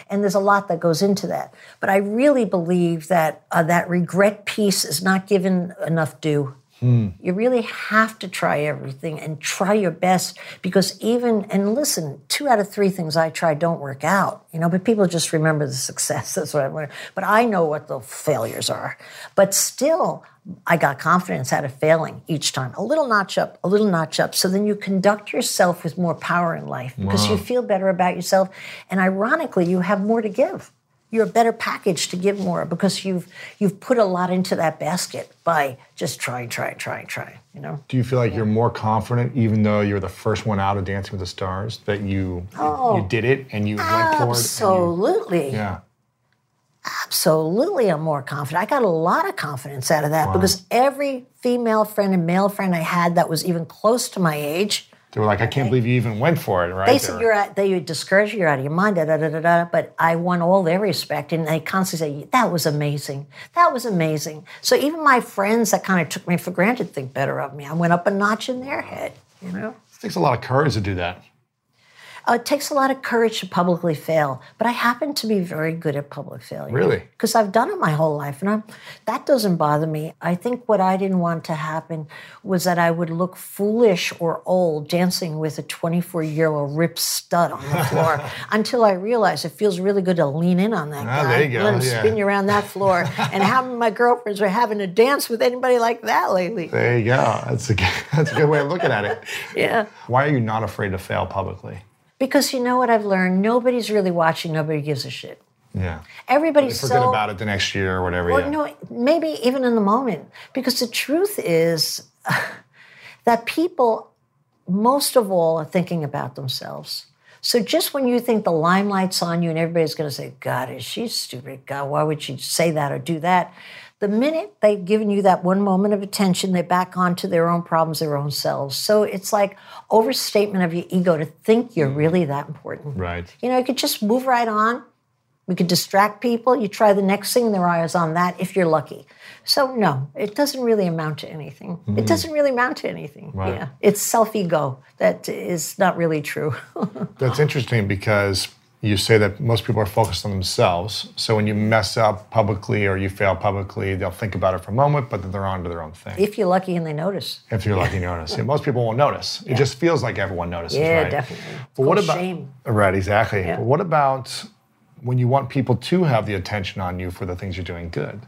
And there's a lot that goes into that. But I really believe that uh, that regret piece is not given enough due. Hmm. You really have to try everything and try your best because even and listen, two out of three things I try don't work out, you know. But people just remember the success. [laughs] That's what I learned. But I know what the failures are. But still, I got confidence out of failing each time. A little notch up, a little notch up. So then you conduct yourself with more power in life because you feel better about yourself, and ironically, you have more to give you're a better package to give more because you've you've put a lot into that basket by just trying, trying, trying, trying. You know. Do you feel like you're more confident, even though you're the first one out of Dancing with the Stars, that you oh. you did it and you went for it? Absolutely, yeah. absolutely. I'm more confident. I got a lot of confidence out of that because every female friend and male friend I had that was even close to my age, They were like, I can't believe you even went for it, right? they said you're out, they discourage you, you're out of your mind, da, da, da, da, da. But I won all their respect, and they constantly say that was amazing, that was amazing. So even my friends that kind of took me for granted think better of me. I went up a notch in their head, you know. It takes a lot of courage to do that. Uh, it takes a lot of courage to publicly fail, but I happen to be very good at public failure. Really? Because I've done it my whole life, and I'm, that doesn't bother me. I think what I didn't want to happen was that I would look foolish or old dancing with a 24 year old ripped stud on the floor [laughs] until I realized it feels really good to lean in on that Ah, guy. there you go, Let him yeah. spin you around that floor. and how many of my girlfriends are having to dance with anybody like that lately? There you go. That's a [laughs] that's a good way of looking at it. Yeah. Why are you not afraid to fail publicly? Because you know what I've learned? Nobody's really watching, nobody gives a shit. Yeah. Everybody's Forget so about it the next year or whatever. Or yeah. no, maybe even in the moment. Because the truth is [laughs] that people, most of all, are thinking about themselves. So just when you think the limelight's on you and everybody's going to say, God, is she stupid? God, why would she say that or do that? The minute they've given you that one moment of attention, they're back onto their own problems, their own selves. So it's like overstatement of your ego to think you're mm. really that important. Right. You know, you could just move right on. We could distract people. You try the next thing, their eyes on that if you're lucky. So no, it doesn't really amount to anything. It mm. doesn't really amount to anything. Right. Yeah, it's self ego that is not really true. [laughs] That's interesting because you say that most people are focused on themselves. So when you mess up publicly or you fail publicly, they'll think about it for a moment, but then they're on to their own thing. if you're lucky and they notice. If you're lucky, you notice. Yeah, most people won't notice. It just feels like everyone notices, Yeah, right? definitely. But what about shame? right? Exactly. But what about when you want people to have the attention on you for the things you're doing good?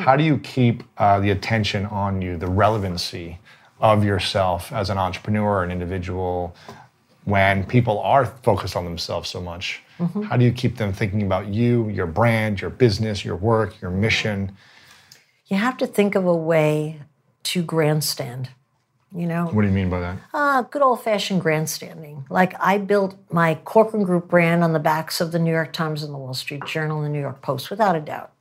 How do you keep uh, the attention on you, the relevancy of yourself as an entrepreneur, an individual, when people are focused on themselves so much? How do you keep them thinking about you, your brand, your business, your work, your mission? You have to think of a way to grandstand. You know, What do you mean by that? Uh, good old fashioned grandstanding. Like I built my Corcoran Group brand on the backs of the New York Times and the Wall Street Journal and the New York Post, without a doubt.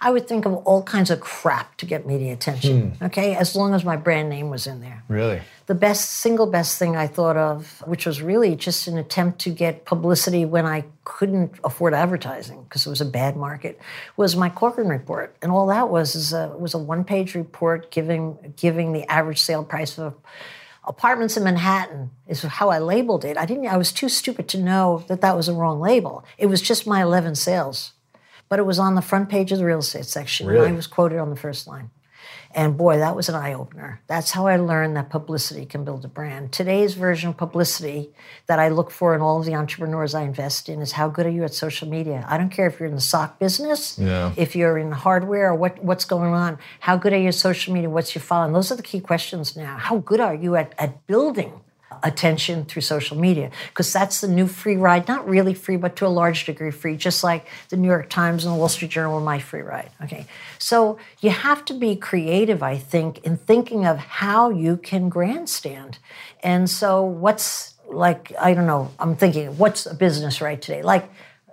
I would think of all kinds of crap to get media attention, hmm. okay, as long as my brand name was in there. Really? The best, single best thing I thought of, which was really just an attempt to get publicity when I couldn't afford advertising because it was a bad market, was my Corcoran report. And all that was is a, was a one page report giving, giving the average sale price of apartments in Manhattan is how I labeled it. I didn't. I was too stupid to know that that was a wrong label. It was just my 11 sales, but it was on the front page of the real estate section, and I was quoted on the first line. And boy, that was an eye opener. That's how I learned that publicity can build a brand. Today's version of publicity that I look for in all of the entrepreneurs I invest in is how good are you at social media? I don't care if you're in the sock business, Yeah. if you're in hardware or what, what's going on. How good are you at social media? What's your following? Those are the key questions now. How good are you at, at building attention through social media? Because that's the new free ride. Not really free, but to a large degree free, just like the New York Times and the Wall Street Journal were my free ride. Okay. So you have to be creative, I think, in thinking of how you can grandstand. And so what's like, I don't know, I'm thinking, what's a business right today? Like,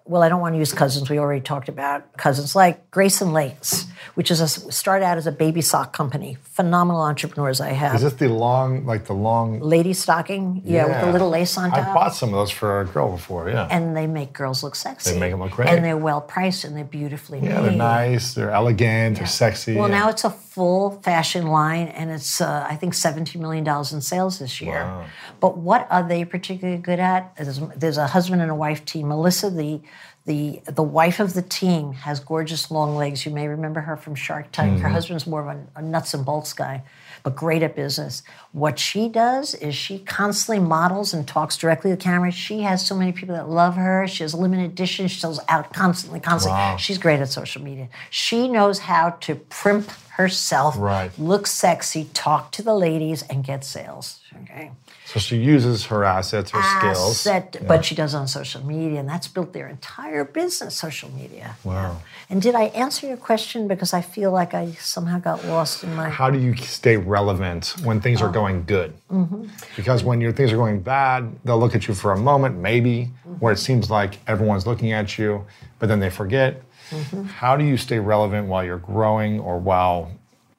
well, I don't want to use cousins. We already talked about cousins, like Grace and Lace. which is a, started out as a baby sock company. Phenomenal entrepreneurs I have. Is this the long, like the long? Lady stocking, yeah, with the little lace on top. I bought some of those for a girl before, yeah. and they make girls look sexy. They make 'em look great. And they're well priced and they're beautifully yeah, made. Yeah, they're nice, they're elegant, they're sexy. Well, yeah. now it's a full fashion line, and it's uh, I think seventeen million dollars in sales this year. Wow. But what are they particularly good at? There's, there's a husband and a wife team. Melissa, the the the wife of the team, has gorgeous long legs. You may remember her from Shark Tank. Mm-hmm. Her husband's more of a, a nuts and bolts guy, but great at business. What she does is she constantly models and talks directly to the camera. She has so many people that love her. She has limited editions. She sells out constantly, constantly. Wow. She's great at social media. She knows how to primp herself, Right. look sexy, talk to the ladies, and get sales. Okay. So she uses her assets, her skills. Asset, but she does on social media, and that's built their entire business. Social media. Wow. And did I answer your question? Because I feel like I somehow got lost in my. How do you stay relevant when things Oh. are going good? Mm-hmm. Because when your things are going bad, they'll look at you for a moment, maybe, Mm-hmm. where it seems like everyone's looking at you, but then they forget. Mm-hmm. How do you stay relevant while you're growing or while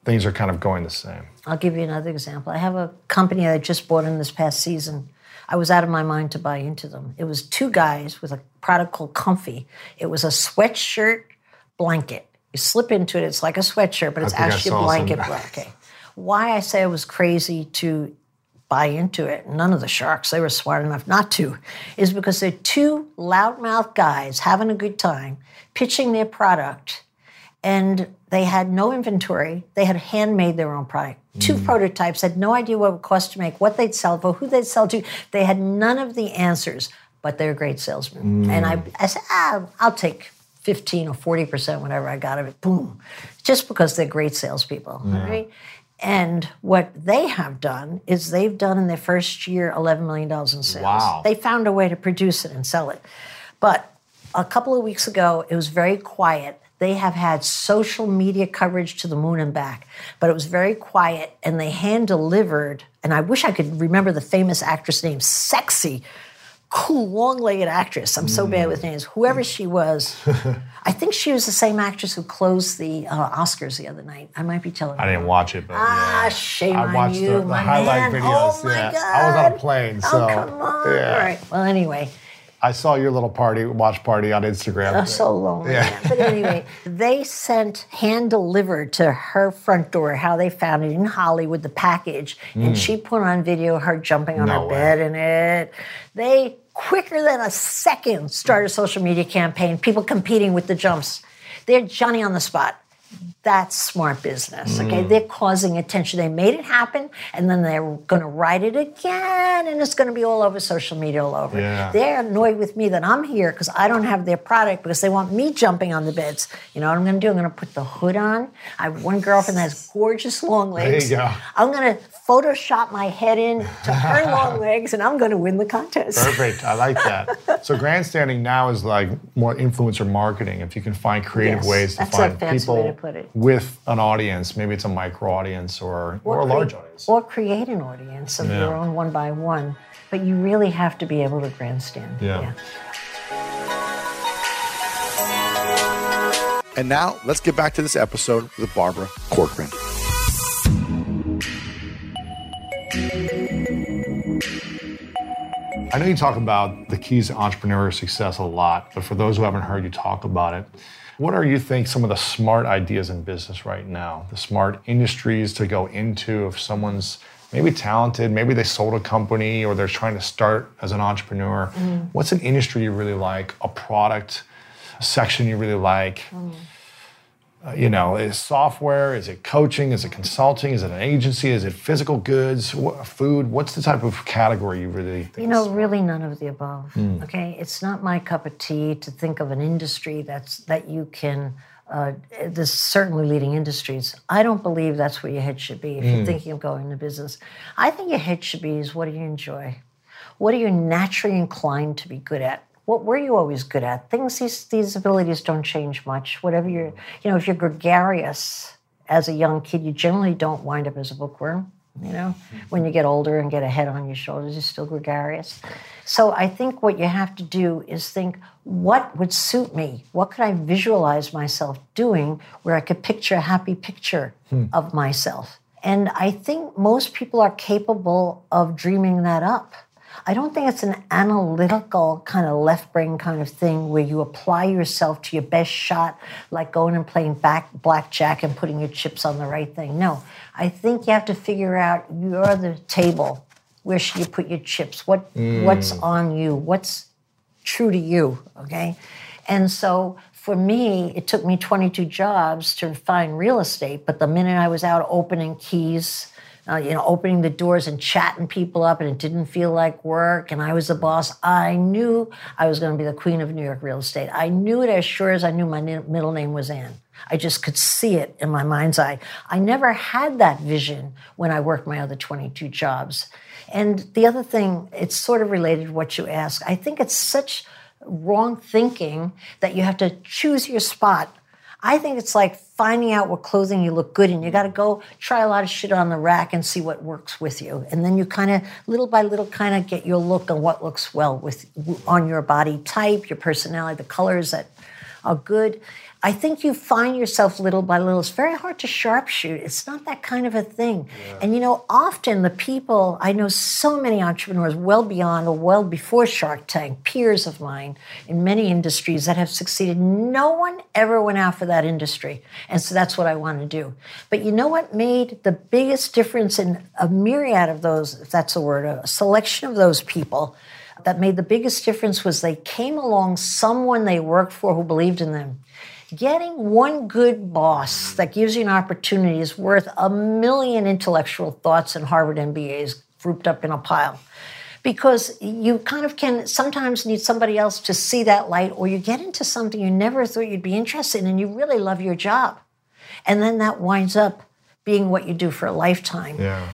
things are kind of going the same? I'll give you another example. I have a company I just bought in this past season. I was out of my mind to buy into them. It was two guys with a product called Comfy. It was a sweatshirt blanket. You slip into it, it's like a sweatshirt, but it's actually a blanket some. blanket. [laughs] Why I say I was crazy to buy into it, none of the sharks, they were smart enough not to, is because they're two loudmouth guys having a good time, pitching their product, and they had no inventory. They had handmade their own product. Two prototypes, had no idea what it would cost to make, what they'd sell for, who they'd sell to. They had none of the answers, but they're great salesmen. And I, I said, ah, I'll take 15 or 40%, whatever I got of it. Boom. Just because they're great salespeople. all right? And what they have done is they've done in their first year $11 million in sales. Wow. They found a way to produce it and sell it. But a couple of weeks ago, it was very quiet. They have had social media coverage to the moon and back, but it was very quiet and they hand delivered. And I wish I could remember the famous actress name, Sexy, cool, long legged actress. I'm so bad with names. Whoever she was, [laughs] I think she was the same actress who closed the uh, Oscars the other night. I might be telling I didn't watch it, but Ah, yeah. shame I on watched you, the, the my highlight man. videos. Oh my yeah. God. I was on a plane, so oh, come on. yeah. All right. Well, anyway, I saw your little party, watch party on Instagram. Oh, so lonely. Yeah. But anyway, [laughs] they sent hand delivered to her front door how they found it in Hollywood, the package, and she put on video her jumping on Hmm. No her way. bed in it. They quicker than a second started a social media campaign, people competing with the jumps. They're Johnny on the spot. That's smart business. Okay, Hmm. they're causing attention. They made it happen, and then they're going to write it again, and it's going to be all over social media, all over. Yeah. They're annoyed with me that I'm here because I don't have their product because they want me jumping on the beds. You know what I'm going to do? I'm going to put the hood on. I have one girlfriend that has gorgeous long legs. There you go. I'm going to Photoshop my head in to her [laughs] long legs, and I'm going to win the contest. Perfect. I like that. So grandstanding now is like more influencer marketing. If you can find creative Yes, ways to find people. that's a find fancy people way to put it. with an audience, maybe it's a micro audience or, or, a crea- large audience. Or create an audience of Yeah. your own one by one. But you really have to be able to grandstand. Yeah. And now let's get back to this episode with Barbara Corcoran. I know you talk about the keys to entrepreneurial success a lot, but for those who haven't heard you talk about it, what are you think some of the smart ideas in business right now? The smart industries to go into if someone's maybe talented, maybe they sold a company or they're trying to start as an entrepreneur. Mm-hmm. What's an industry you really like? A product, a section you really like? Mm-hmm. Uh, you know, is software? Is it coaching? Is it consulting? Is it an agency? Is it physical goods? What, food? What's the type of category you really think? You know, really none of the above. Okay, it's not my cup of tea to think of an industry that's that you can. Uh, there's certainly leading industries. I don't believe that's where your head should be if you're thinking of going into business. I think your head should be is what do you enjoy? What are you naturally inclined to be good at? What were you always good at? Things these these abilities don't change much. Whatever you're, you know, if you're gregarious as a young kid, you generally don't wind up as a bookworm. You know, mm-hmm. when you get older and get a head on your shoulders, you're still gregarious. So I think what you have to do is think, what would suit me? What could I visualize myself doing where I could picture a happy picture hmm. of myself? And I think most people are capable of dreaming that up. I don't think it's an analytical kind of left brain kind of thing where you apply yourself to your best shot, like going and playing back blackjack and putting your chips on the right thing. No, I think you have to figure out you're the table. Where should you put your chips? What hmm. what's on you? What's true to you? Okay, and so for me, it took me 22 jobs to find real estate. But the minute I was out opening keys, uh, you know, opening the doors and chatting people up, and it didn't feel like work, and I was the boss, I knew I was going to be the queen of New York real estate. I knew it as sure as I knew my middle name was Ann. I just could see it in my mind's eye. I never had that vision when I worked my other 22 jobs. And the other thing, it's sort of related to what you asked. I think it's such wrong thinking that you have to choose your spot. I think it's like finding out what clothing you look good in. You got to go try a lot of shit on the rack and see what works with you, and then you kind of little by little kind of get your look on what looks well with on your body type, your personality, the colors that are good. I think you find yourself little by little. It's very hard to sharpshoot. It's not that kind of a thing. And you know, often the people, I know so many entrepreneurs well beyond or well before Shark Tank, peers of mine in many industries that have succeeded. No one ever went out for that industry. And so that's what I want to do. But you know what made the biggest difference in a myriad of those, if that's a word, a selection of those people? That made the biggest difference was they came along someone they worked for who believed in them. Getting one good boss that gives you an opportunity is worth a million intellectual thoughts and Harvard MBAs grouped up in a pile. Because you kind of can sometimes need somebody else to see that light, or you get into something you never thought you'd be interested in and you really love your job. And then that winds up being what you do for a lifetime. Yeah.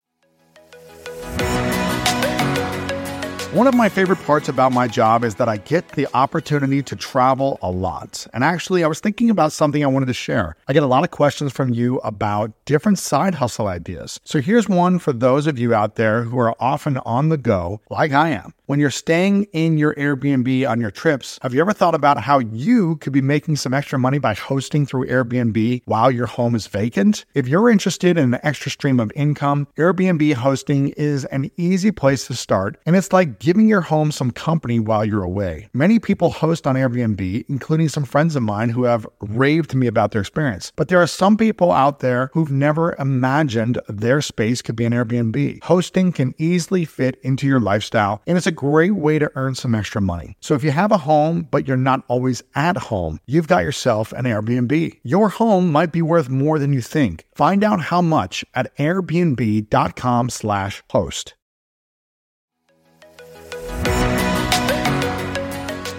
One of my favorite parts about my job is that I get the opportunity to travel a lot. And actually, I was thinking about something I wanted to share. I get a lot of questions from you about different side hustle ideas. So here's one for those of you out there who are often on the go, like I am. When you're staying in your Airbnb on your trips, have you ever thought about how you could be making some extra money by hosting through Airbnb while your home is vacant? If you're interested in an extra stream of income, Airbnb hosting is an easy place to start, and it's like giving your home some company while you're away. Many people host on Airbnb, including some friends of mine who have raved to me about their experience. But there are some people out there who've never imagined their space could be an Airbnb. Hosting can easily fit into your lifestyle, and it's a great way to earn some extra money. So if you have a home, but you're not always at home, you've got yourself an Airbnb. Your home might be worth more than you think. Find out how much at airbnb.com slash host.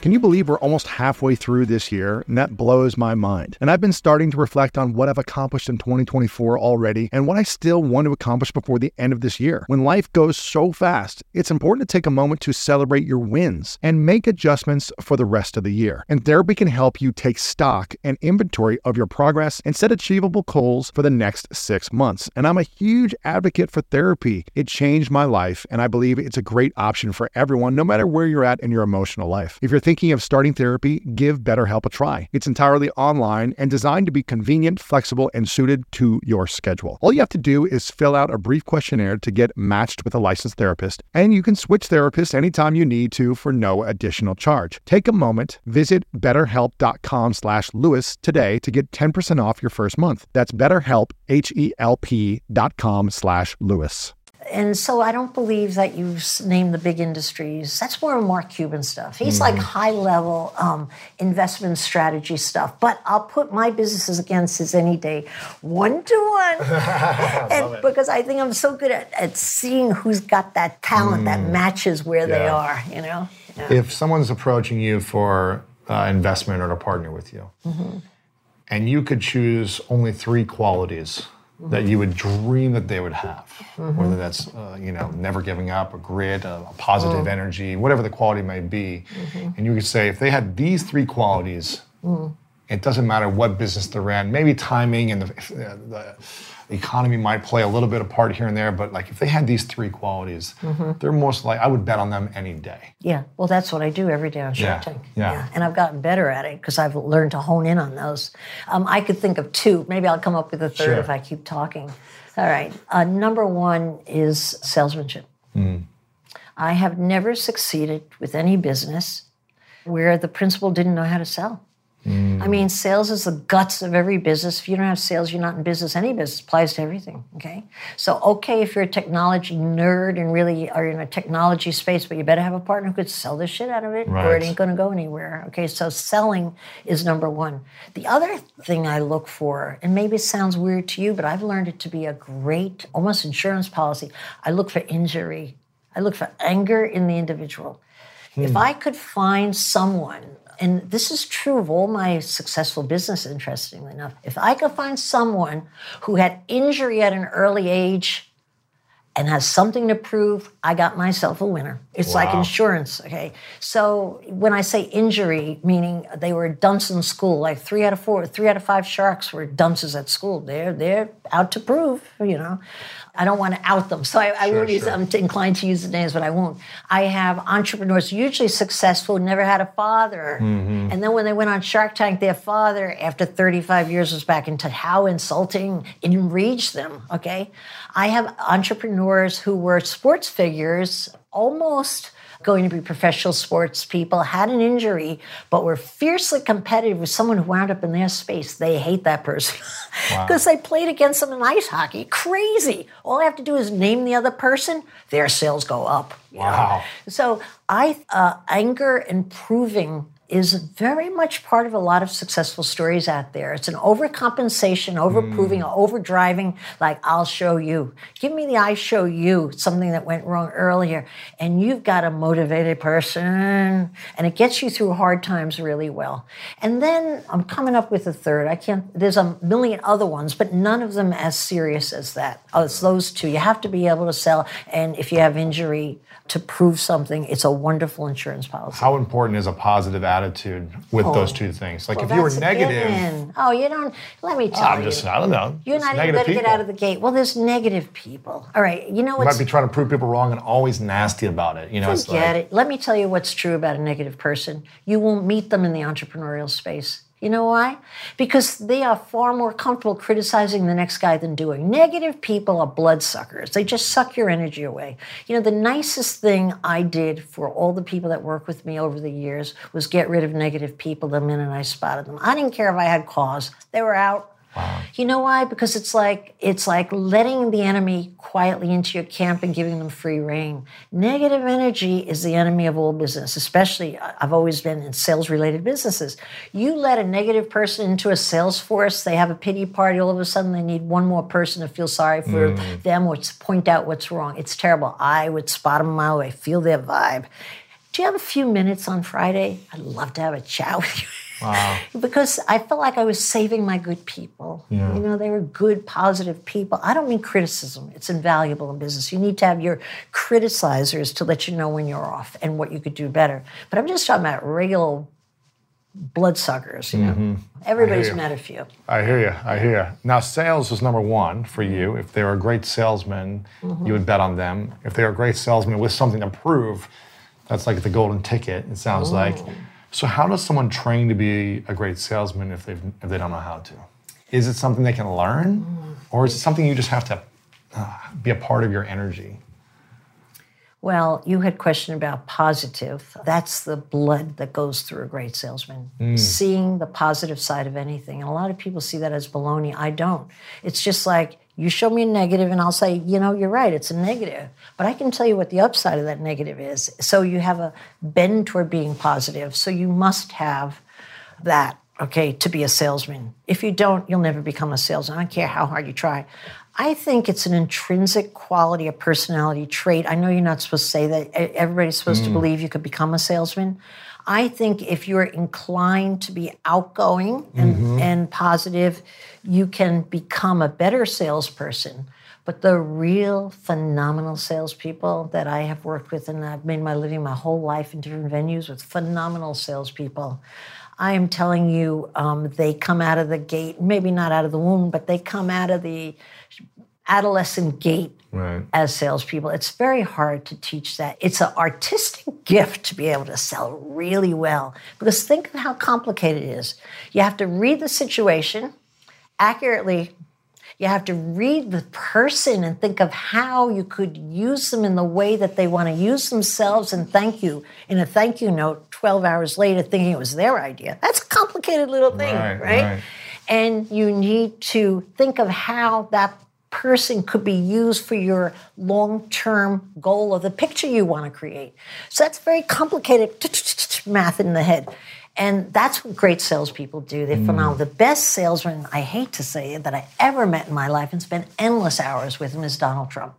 Can you believe we're almost halfway through this year? And that blows my mind. And I've been starting to reflect on what I've accomplished in 2024 already and what I still want to accomplish before the end of this year. When life goes so fast, it's important to take a moment to celebrate your wins and make adjustments for the rest of the year. And therapy can help you take stock and inventory of your progress and set achievable goals for the next six months. And I'm a huge advocate for therapy. It changed my life, and I believe it's a great option for everyone, no matter where you're at in your emotional life. If you're thinking of starting therapy, give BetterHelp a try. It's entirely online and designed to be convenient, flexible, and suited to your schedule. All you have to do is fill out a brief questionnaire to get matched with a licensed therapist, and you can switch therapists anytime you need to for no additional charge. Take a moment, visit betterhelp.com slash Lewis today to get 10% off your first month. That's betterhelp, H-E-L-P dot com slash Lewis. And so I don't believe that you name the big industries. That's more Mark Cuban stuff. He's like high level um, investment strategy stuff. But I'll put my businesses against his any day, one to one, [laughs] [laughs] and because I think I'm so good at, at seeing who's got that talent that matches where they are. You know. Yeah. If someone's approaching you for uh, investment or to partner with you, and you could choose only three qualities that you would dream that they would have, whether that's uh, you know never giving up, a grit, a, a positive mm. energy, whatever the quality might be, mm-hmm. and you could say if they had these three qualities, mm. It doesn't matter what business they're in. Maybe timing and the, uh, the economy might play a little bit of part here and there, but like if they had these three qualities, they're most like I would bet on them any day. Yeah, well, that's what I do every day on Shark Yeah, Tank. yeah. and I've gotten better at it because I've learned to hone in on those. Um, I could think of two. Maybe I'll come up with a third Sure. if I keep talking. All right. Uh, number one is salesmanship. Hmm. I have never succeeded with any business where the principal didn't know how to sell. Hmm. I mean, sales is the guts of every business. If you don't have sales, you're not in business. Any business applies to everything. Okay, so okay, if you're a technology nerd and really are in a technology space, but you better have a partner who could sell the shit out of it, or it ain't going to go anywhere. Okay, so selling is number one. The other thing I look for, and maybe it sounds weird to you, but I've learned it to be a great, almost insurance policy. I look for injury. I look for anger in the individual. If I could find someone, and this is true of all my successful business, interestingly enough, if I could find someone who had injury at an early age and has something to prove, I got myself a winner. It's like insurance, okay? So when I say injury, meaning they were dunce in school, like three out of four, three out of five sharks were dunces at school. They're they're out to prove, you know. I don't want to out them, so I, I won't use. sure. I'm inclined to use the names, but I won't. I have entrepreneurs, usually successful, never had a father, Mm-hmm. and then when they went on Shark Tank, their father, after 35 years, was back into how insulting it enraged them. Okay, I have entrepreneurs who were sports figures, almost going to be professional sports people, had an injury, but were fiercely competitive with someone who wound up in their space. They hate that person [laughs] because they played against them in ice hockey. Crazy. All I have to do is name the other person, their sales go up. you know? Wow. So I uh, anger and proving is very much part of a lot of successful stories out there. It's an overcompensation, overproving, hmm. overdriving. Like I'll show you. Give me the I show you something that went wrong earlier, and you've got a motivated person, and it gets you through hard times really well. And then I'm coming up with a third. I can't. There's a million other ones, but none of them as serious as that. Oh, it's those two. You have to be able to sell, and if you have injury to prove something, it's a wonderful insurance policy. How important is a positive attitude with oh. those two things? Like Well, if you were negative. Oh, you don't. Let me tell you. I'm you. just I don't know. You're It's not even going to get out of the gate. Well, there's negative people. All right. You know You might be trying to prove people wrong and always nasty about it. You know, it's Forget like it. Let me tell you what's true about a negative person. You won't meet them in the entrepreneurial space. You know why? Because they are far more comfortable criticizing the next guy than doing. Negative people are bloodsuckers. They just suck your energy away. You know, the nicest thing I did for all the people that work with me over the years was get rid of negative people the minute I spotted them. I didn't care if I had cause. They were out. You know why? Because it's like it's like letting the enemy quietly into your camp and giving them free rein. Negative energy is the enemy of all business, especially I've always been in sales related businesses. You let a negative person into a sales force, they have a pity party, all of a sudden they need one more person to feel sorry for mm. them or to point out what's wrong. It's terrible. I would spot them a mile away, feel their vibe. Do you have a few minutes on Friday? I'd love to have a chat with you. [laughs] because I felt like I was saving my good people. You know, they were good, positive people. I don't mean criticism, it's invaluable in business. You need to have your criticizers to let you know when you're off and what you could do better. But I'm just talking about regular bloodsuckers, you know. Mm-hmm. Everybody's you. met a few. I hear you. I hear you. Now, sales is number one for you. Mm-hmm. If they were a great salesman, mm-hmm. you would bet on them. If they were a great salesman with something to prove, that's like the golden ticket. It sounds oh. like. So, how does someone train to be a great salesman if they if they don't know how to? Is it something they can learn, or is it something you just have to uh, be a part of your energy? Well, you had question about positive. That's the blood that goes through a great salesman. Seeing the positive side of anything. And a lot of people see that as baloney. I don't. It's just like you show me a negative and I'll say, you know, you're right, it's a negative. But I can tell you what the upside of that negative is. So you have a bend toward being positive. So you must have that, okay, to be a salesman. If you don't, you'll never become a salesman. I don't care how hard you try. I think it's an intrinsic quality, a personality trait. I know you're not supposed to say that. Everybody's supposed to mm. believe you could become a salesman. I think if you're inclined to be outgoing and, and positive, you can become a better salesperson. But the real phenomenal salespeople that I have worked with, and I've made my living my whole life in different venues with phenomenal salespeople, I am telling you, um, they come out of the gate, maybe not out of the womb, but they come out of the adolescent gate Right. as salespeople. It's very hard to teach that. It's an artistic gift to be able to sell really well because think of how complicated it is. You have to read the situation accurately. You have to read the person and think of how you could use them in the way that they want to use themselves and thank you in a thank you note 12 hours later thinking it was their idea. That's a complicated little thing, Right, right? right. And you need to think of how that person could be used for your long-term goal or the picture you want to create. So that's very complicated [laughs] math in the head. And that's what great salespeople do. They're phenomenal. Mm. The best salesman, I hate to say it, that I ever met in my life and spent endless hours with him is Donald Trump.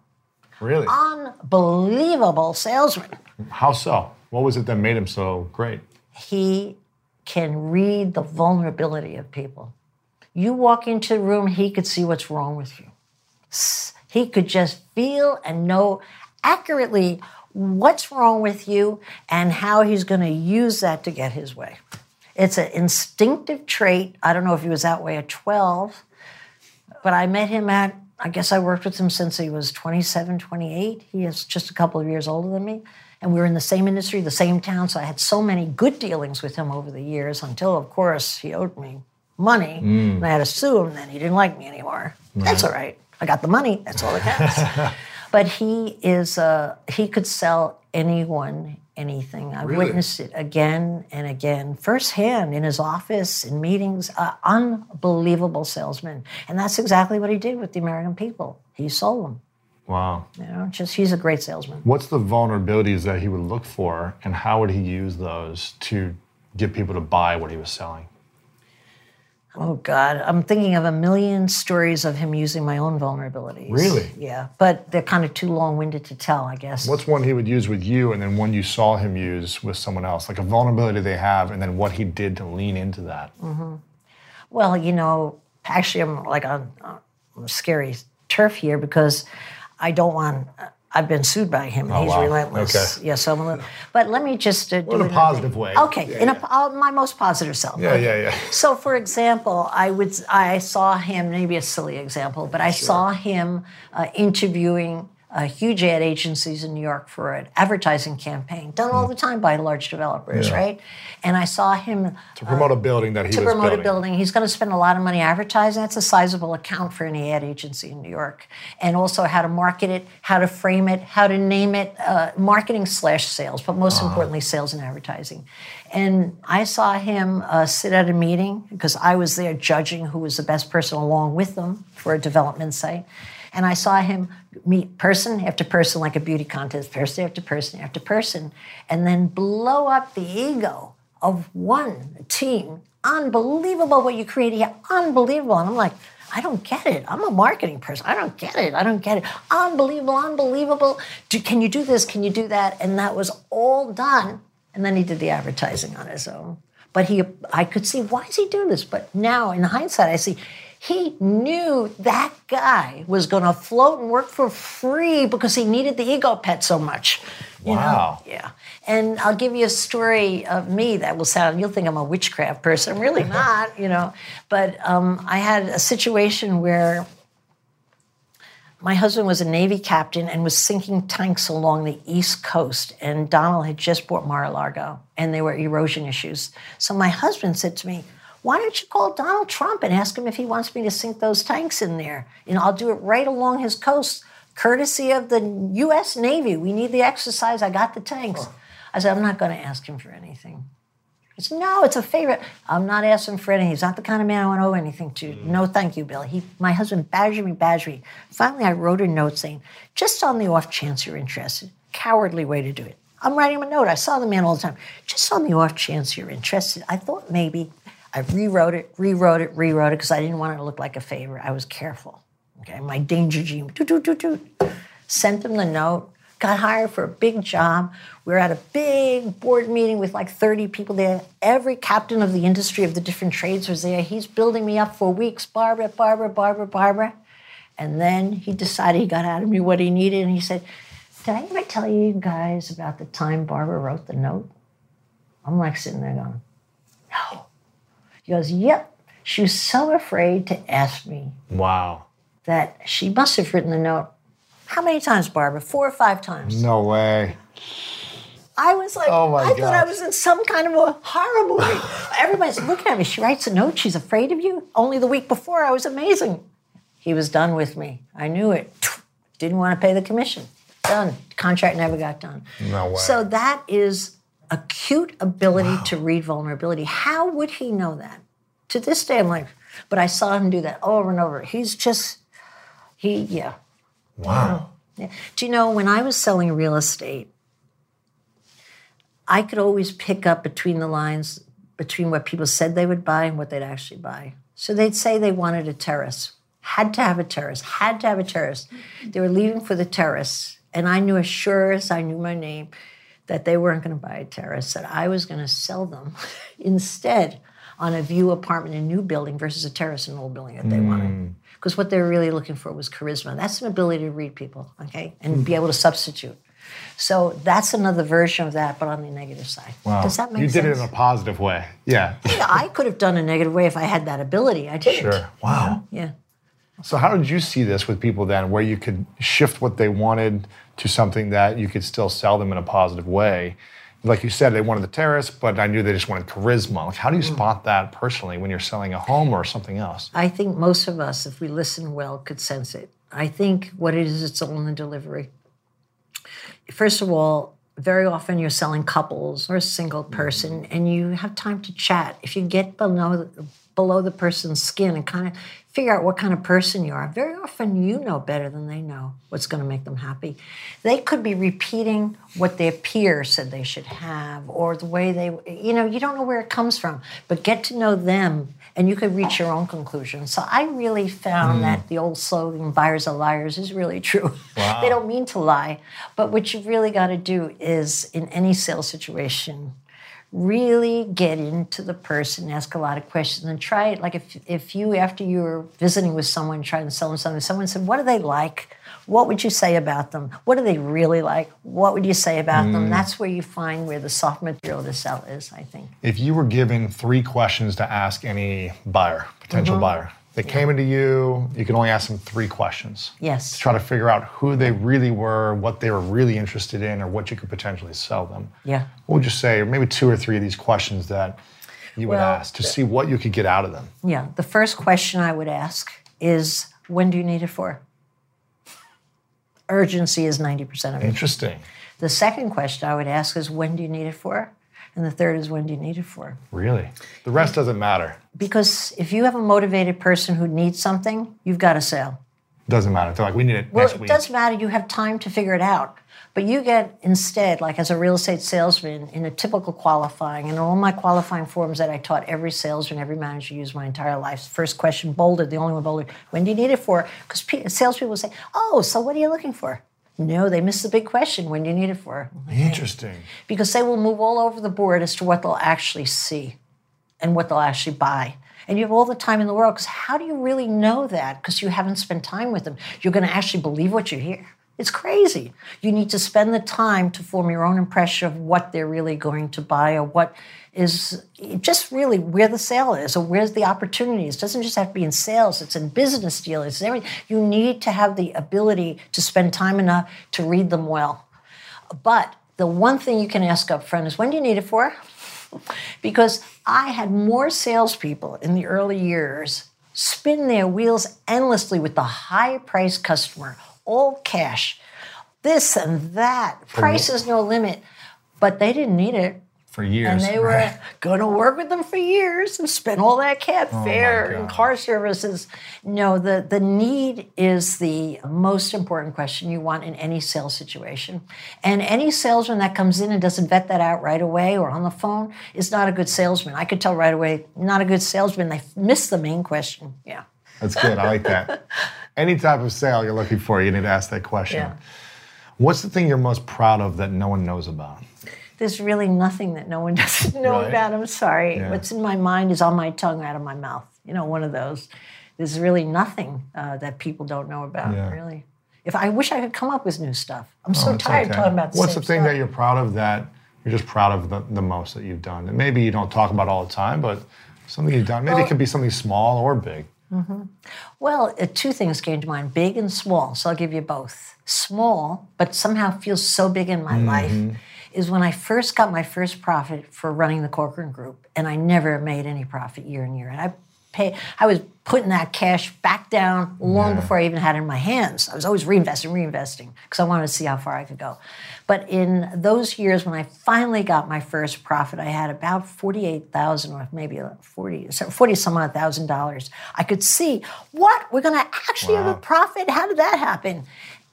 Really? Unbelievable salesman. How so? What was it that made him so great? he can read the vulnerability of people. You walk into a room, he could see what's wrong with you. He could just feel and know accurately what's wrong with you and how he's going to use that to get his way. It's an instinctive trait. I don't know if he was that way at 12, but I met him at, I guess I worked with him since he was 27, 28. He is just a couple of years older than me. And we were in the same industry, the same town. So I had so many good dealings with him over the years until, of course, he owed me money. Mm. And I had to sue him, then he didn't like me anymore. That's all right. I got the money. That's all that counts. [laughs] but he is, uh, he could sell anyone anything. I've Really? witnessed it again and again, firsthand in his office, in meetings. Uh, unbelievable salesman, and that's exactly what he did with the American people. He sold them. Wow. You know, just he's a great salesman. What's the vulnerabilities that he would look for, and how would he use those to get people to buy what he was selling? Oh God, I'm thinking of a million stories of him using my own vulnerabilities. Really? Yeah, but they're kind of too long-winded to tell, I guess. What's one he would use with you, and then one you saw him use with someone else, like a vulnerability they have, and then what he did to lean into that? Mm-hmm. Well, you know, actually, I'm like on, on scary turf here because I don't want. Uh, I've been sued by him. and he's Oh, wow. relentless. Okay. Yeah, so I'm a little, but let me just uh, do in a positive way. Okay, Yeah, in yeah. a uh, my most positive self. Yeah, yeah, yeah. So, for example, I would I saw him. Maybe a silly example, but I saw him uh, interviewing uh, huge ad agencies in New York for an advertising campaign done all the time by large developers. Yeah. right? And I saw him To promote a building that he to promote building. a building. He's going to spend a lot of money advertising. That's a sizable account for any ad agency in New York. And also how to market it, how to frame it, how to name it, uh, marketing slash sales, but most importantly, sales and advertising. And I saw him uh, sit at a meeting because I was there judging who was the best person along with them for a development site. And I saw him meet person after person like a beauty contest, person after person after person, and then blow up the ego of one team. Unbelievable what you create here. Unbelievable. And I'm like, I don't get it. I'm a marketing person. I don't get it. I don't get it. Unbelievable, unbelievable. Do, can you do this? Can you do that? And that was all done. And then he did the advertising on his own. But he, I could see why is he doing this? But now, in hindsight, I see he knew that guy was going to float and work for free because he needed the ego pet so much. You Wow. Know? Yeah. And I'll give you a story of me that will sound, you'll think I'm a witchcraft person. I'm really not, you know. But um, I had a situation where my husband was a Navy captain and was sinking tanks along the East Coast. And Donald had just bought Mar-a-Lago, and there were erosion issues. So my husband said to me, why don't you call Donald Trump and ask him if he wants me to sink those tanks in there? And I'll do it right along his coast, courtesy of the U.S. Navy. We need the exercise. I got the tanks. I said, I'm not going to ask him for anything. He said, no, it's a favorite. I'm not asking for anything. He's not the kind of man I want to owe anything to. Mm. No, thank you, Bill. He, my husband badgered me, badgered me. Finally, I wrote a note saying, just on the off chance you're interested. Cowardly way to do it. I'm writing him a note. I saw the man all the time. Just on the off chance you're interested. I thought maybe I rewrote it, rewrote it, rewrote it because I didn't want it to look like a favor. I was careful. Okay, my danger gene. Doot, doot, doot, doot. Sent him the note. Got hired for a big job. We were at a big board meeting with like 30 people there. Every captain of the industry of the different trades was there. He's building me up for weeks. Barbara, Barbara, Barbara, Barbara. And then he decided he got out of me what he needed. And he said, Did I ever tell you guys about the time Barbara wrote the note? I'm like sitting there going, No. He goes, Yep. She was so afraid to ask me Wow. that she must have written the note. How many times, Barbara? Four or five times. No way. I was like, Oh, my I thought I was in some kind of a horror movie. [laughs] Everybody's looking at me. She writes a note. She's afraid of you. Only the week before, I was amazing. He was done with me. I knew it. Didn't want to pay the commission. Done. Contract never got done. No way. So that is acute ability to read vulnerability. How would he know that? To this day, I'm like, but I saw him do that over and over. He's just, he, yeah. Wow. Yeah. Do you know when I was selling real estate, I could always pick up between the lines between what people said they would buy and what they'd actually buy. So they'd say they wanted a terrace, had to have a terrace, had to have a terrace. They were leaving for the terrace, and I knew as sure as I knew my name that they weren't going to buy a terrace, that I was going to sell them [laughs] instead on a view apartment in a new building versus a terrace in an old building that they wanted. Hmm. Because what they were really looking for was charisma. That's an ability to read people, okay, and be able to substitute. So that's another version of that, but on the negative side. Wow. Does that make you sense? did it in a positive way. Yeah. Yeah, I could have done a negative way if I had that ability. I didn't. Sure. Wow. Yeah. So how did you see this with people then, where you could shift what they wanted to something that you could still sell them in a positive way? Like you said, they wanted the terrace, but I knew they just wanted charisma. Like, how do you Mm. spot that personally when you're selling a home or something else? I think most of us, if we listen well, could sense it. I think what it is, it's all in the delivery. First of all, very often you're selling couples or a single mm-hmm. person, and you have time to chat. If you get below below the person's skin and kind of figure out what kind of person you are, very often you know better than they know what's going to make them happy. They could be repeating what their peer said they should have, or the way they, you know, you don't know where it comes from, but get to know them and you could reach your own conclusion. So I really found hmm. that the old slogan, buyers are liars, is really true. [laughs] Wow. they don't mean to lie. But what you've really got to do is, in any sales situation, really get into the person, ask a lot of questions, and try it. Like if, if you, after you were visiting with someone, trying to sell them something, someone said, What do they like? What would you say about them? What do they really like? What would you say about them? That's where you find where the soft material to sell is, I think. If you were given three questions to ask any buyer, potential Mm-hmm. buyer, they came into you, you can only ask them three questions. Yes. To try to figure out who they really were, what they were really interested in, or what you could potentially sell them. Yeah. What would you say, or maybe two or three of these questions that you would Well, ask to see what you could get out of them? Yeah. The first question I would ask is when do you need it for? Urgency is 90% of it. Interesting. The second question I would ask is when do you need it for? And the third is when do you need it for? Really? The rest doesn't matter. Because if you have a motivated person who needs something, you've got a sale. Doesn't matter. They're like, we need it Well, next it week. does matter. You have time to figure it out. But you get instead, like as a real estate salesman, in a typical qualifying, and all my qualifying forms that I taught every salesman, every manager used my entire life. First question bolded, the only one bolded. When do you need it for? Because pe- salespeople say, "Oh, so what are you looking for?" No, they miss the big question. When do you need it for? Interesting. because they will move all over the board as to what they'll actually see and what they'll actually buy. And you have all the time in the world because how do you really know that? Because you haven't spent time with them. You're going to actually believe what you hear. It's crazy. You need to spend the time to form your own impression of what they're really going to buy or what is just really where the sale is or where's the opportunities. It doesn't just have to be in sales, it's in business deals, it's everything. You need to have the ability to spend time enough to read them well. But the one thing you can ask up front is when do you need it for? [laughs] because I had more salespeople in the early years spin their wheels endlessly with the high price customer, all cash, this and that. Price is no limit. But they didn't need it. For years. And they were right? [laughs] going to work with them for years and spend all that cat Oh fare and car services. No, the, the need is the most important question you want in any sales situation. And any salesman that comes in and doesn't vet that out right away or on the phone is not a good salesman. I could tell right away, not a good salesman. They missed the main question. Yeah. That's good. I like that. [laughs] Any type of sale you're looking for, you need to ask that question. Yeah. What's the thing you're most proud of that no one knows about? There's really nothing that no one [laughs] doesn't know Right. about. I'm sorry. Yeah. What's in my mind is on my tongue, out of my mouth. You know, one of those. There's really nothing uh, that people don't know about, Yeah. really. If I wish I could come up with new stuff. I'm so Oh, it's tired okay. talking about the stuff. What's the thing stuff. that you're proud of that you're just proud of the, the most that you've done? And maybe you don't talk about all the time, but Something you've done. Maybe it could be something small or big. Well, uh, two things came to mind big and small. So I'll give you both. Small, but somehow feels so big in my life, is when I first got my first profit for running the Corcoran Group. And I never made any profit year in, year. And I pay, I was putting that cash back down long before I even had it in my hands. I was always reinvesting, reinvesting, because I wanted to see how far I could go. But in those years when I finally got my first profit, I had about 48,000 or maybe 40, so 40 some odd thousand dollars. I could see, what? We're going to actually have a profit? How did that happen?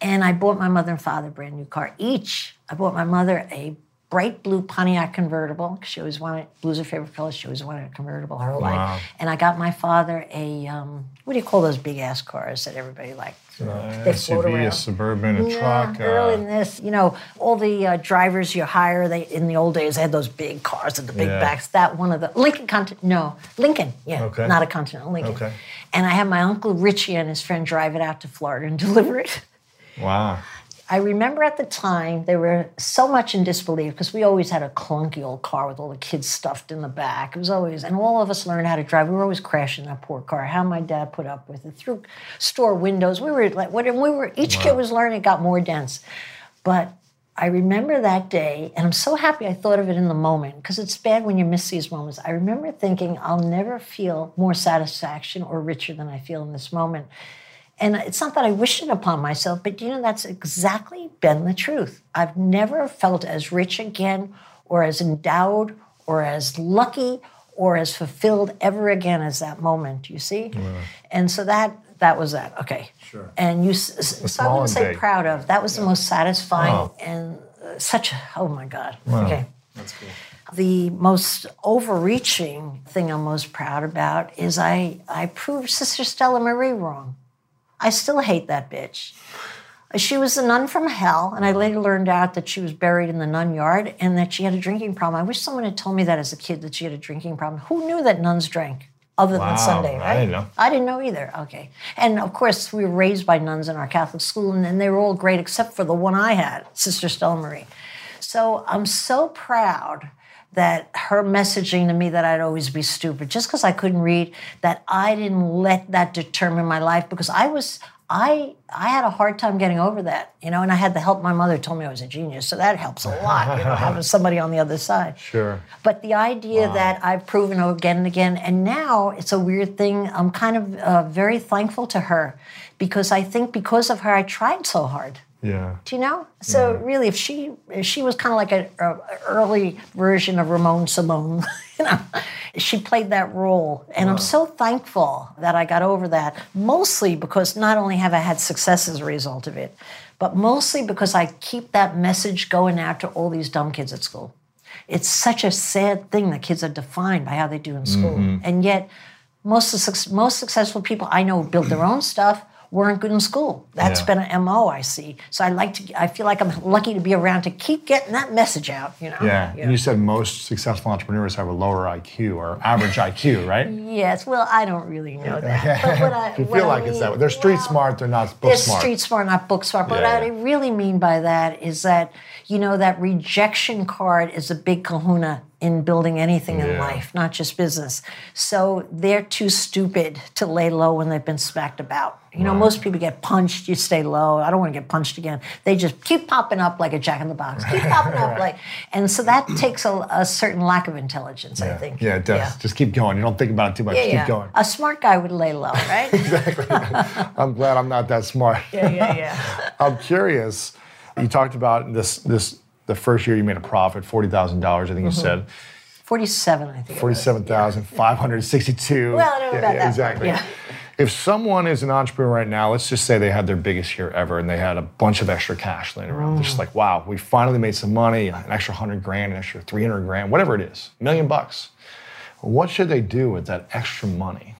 And I bought my mother and father a brand new car each. I bought my mother a bright blue Pontiac convertible. She always wanted blue's her favorite color. She always wanted a convertible her whole life. And I got my father a um, what do you call those big ass cars that everybody likes? they float SUV, a around. suburban, a Yeah, truck. early Uh, in this, you know, all the uh, drivers you hire, they in the old days they had those big cars with the big Yeah. backs. That one of the Lincoln Continental, no, Lincoln, yeah, Okay. not a Continental, Lincoln. Okay. And I had my uncle Richie and his friend drive it out to Florida and [laughs] deliver it. wow. I remember at the time they were so much in disbelief because we always had a clunky old car with all the kids stuffed in the back. It was always, and all of us learned how to drive. We were always crashing that poor car. How my dad put up with it through store windows. We were like, when we were, each kid was learning, it got more dense. But I remember that day, and I'm so happy I thought of it in the moment because it's bad when you miss these moments. I remember thinking, I'll never feel more satisfaction or richer than I feel in this moment. And it's not that I wish it upon myself, but you know, that's exactly been the truth. I've never felt as rich again, or as endowed, or as lucky, or as fulfilled ever again as that moment, you see? And so that that was that. Okay. Sure. And you, so I wouldn't say big. proud of. That was the most satisfying Wow. and uh, such, oh my God. Okay. That's cool. The most overreaching thing I'm most proud about is I, I proved Sister Stella Marie wrong. I still hate that bitch. She was a nun from hell, and I later learned out that she was buried in the nun yard and that she had a drinking problem. I wish someone had told me that as a kid that she had a drinking problem. Who knew that nuns drank other Wow, than Sunday, I right? didn't know. I didn't know either. Okay. And of course, we were raised by nuns in our Catholic school, and, and they were all great except for the one I had, Sister Stella Marie. So I'm so proud that her messaging to me that I'd always be stupid just because I couldn't read, that I didn't let that determine my life because I was. I I had a hard time getting over that, you know, and I had the help. My mother told me I was a genius, so that helps a lot, you know, having [laughs] somebody on the other side. Sure. But the idea that I've proven again and again, and now it's a weird thing. I'm kind of uh, very thankful to her because I think because of her, I tried so hard. Yeah. Do you know? So really, if she if she was kind of like a, a early version of Ramon Simone, [laughs] you know, she played that role, and I'm so thankful that I got over that. Mostly because not only have I had success as a result of it, but mostly because I keep that message going out to all these dumb kids at school. It's such a sad thing that kids are defined by how they do in school, mm-hmm. and yet most of most successful people I know build their own stuff weren't good in school. That's Yeah. been an mo I see. So I like to. I feel like I'm lucky to be around to keep getting that message out. You know. Yeah. And you said most successful entrepreneurs have a lower IQ or average IQ, right? Yes. Well, I don't really know that. But what I, [laughs] You feel I like it's that way. They're street well, smart, they're not book They're smart. street smart, not book smart. But Yeah, what I really mean by that is that, you know, that rejection card is a big kahuna in building anything in life, not just business. So they're too stupid to lay low when they've been smacked about. You know, most people get punched, you stay low. I don't want to get punched again. They just keep popping up like a jack in the box. Keep popping up [laughs] like, and so that takes a, a certain lack of intelligence, I think. Yeah, it does. Just keep going. You don't think about it too much. Yeah, Keep yeah. going. A smart guy would lay low, [laughs] right? exactly. [laughs] I'm glad I'm not that smart. yeah, yeah, yeah. I'm curious. You talked about this this the first year you made a profit, forty thousand dollars, I think Mm-hmm. you said. 47, I think. it was. Forty-seven thousand five hundred sixty-two. Well, I don't know about that, Exactly. yeah. If someone is an entrepreneur right now, let's just say they had their biggest year ever and they had a bunch of extra cash laying around. They're Mm. just like, wow, we finally made some money, an extra hundred grand, an extra 300 grand, whatever it is, a million bucks. What should they do with that extra money?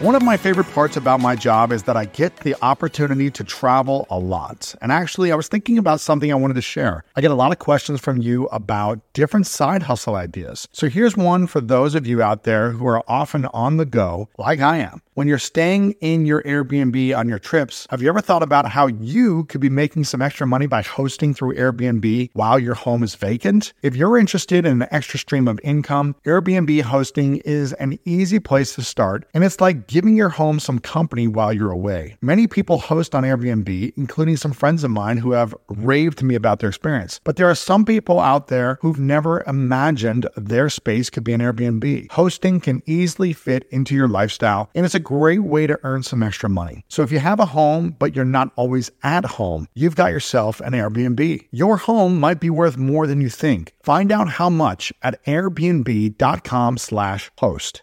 One of my favorite parts about my job is that I get the opportunity to travel a lot. And actually, I was thinking about something I wanted to share. I get a lot of questions from you about different side hustle ideas. So here's one for those of you out there who are often on the go, like I am. When you're staying in your Airbnb on your trips, have you ever thought about how you could be making some extra money by hosting through Airbnb while your home is vacant? If you're interested in an extra stream of income, Airbnb hosting is an easy place to start, and it's like giving your home some company while you're away. Many people host on Airbnb, including some friends of mine who have raved to me about their experience. But there are some people out there who've never imagined their space could be an Airbnb. Hosting can easily fit into your lifestyle, and it's a great way to earn some extra money. So if you have a home, but you're not always at home, you've got yourself an Airbnb. Your home might be worth more than you think. Find out how much at airbnb.com slash host.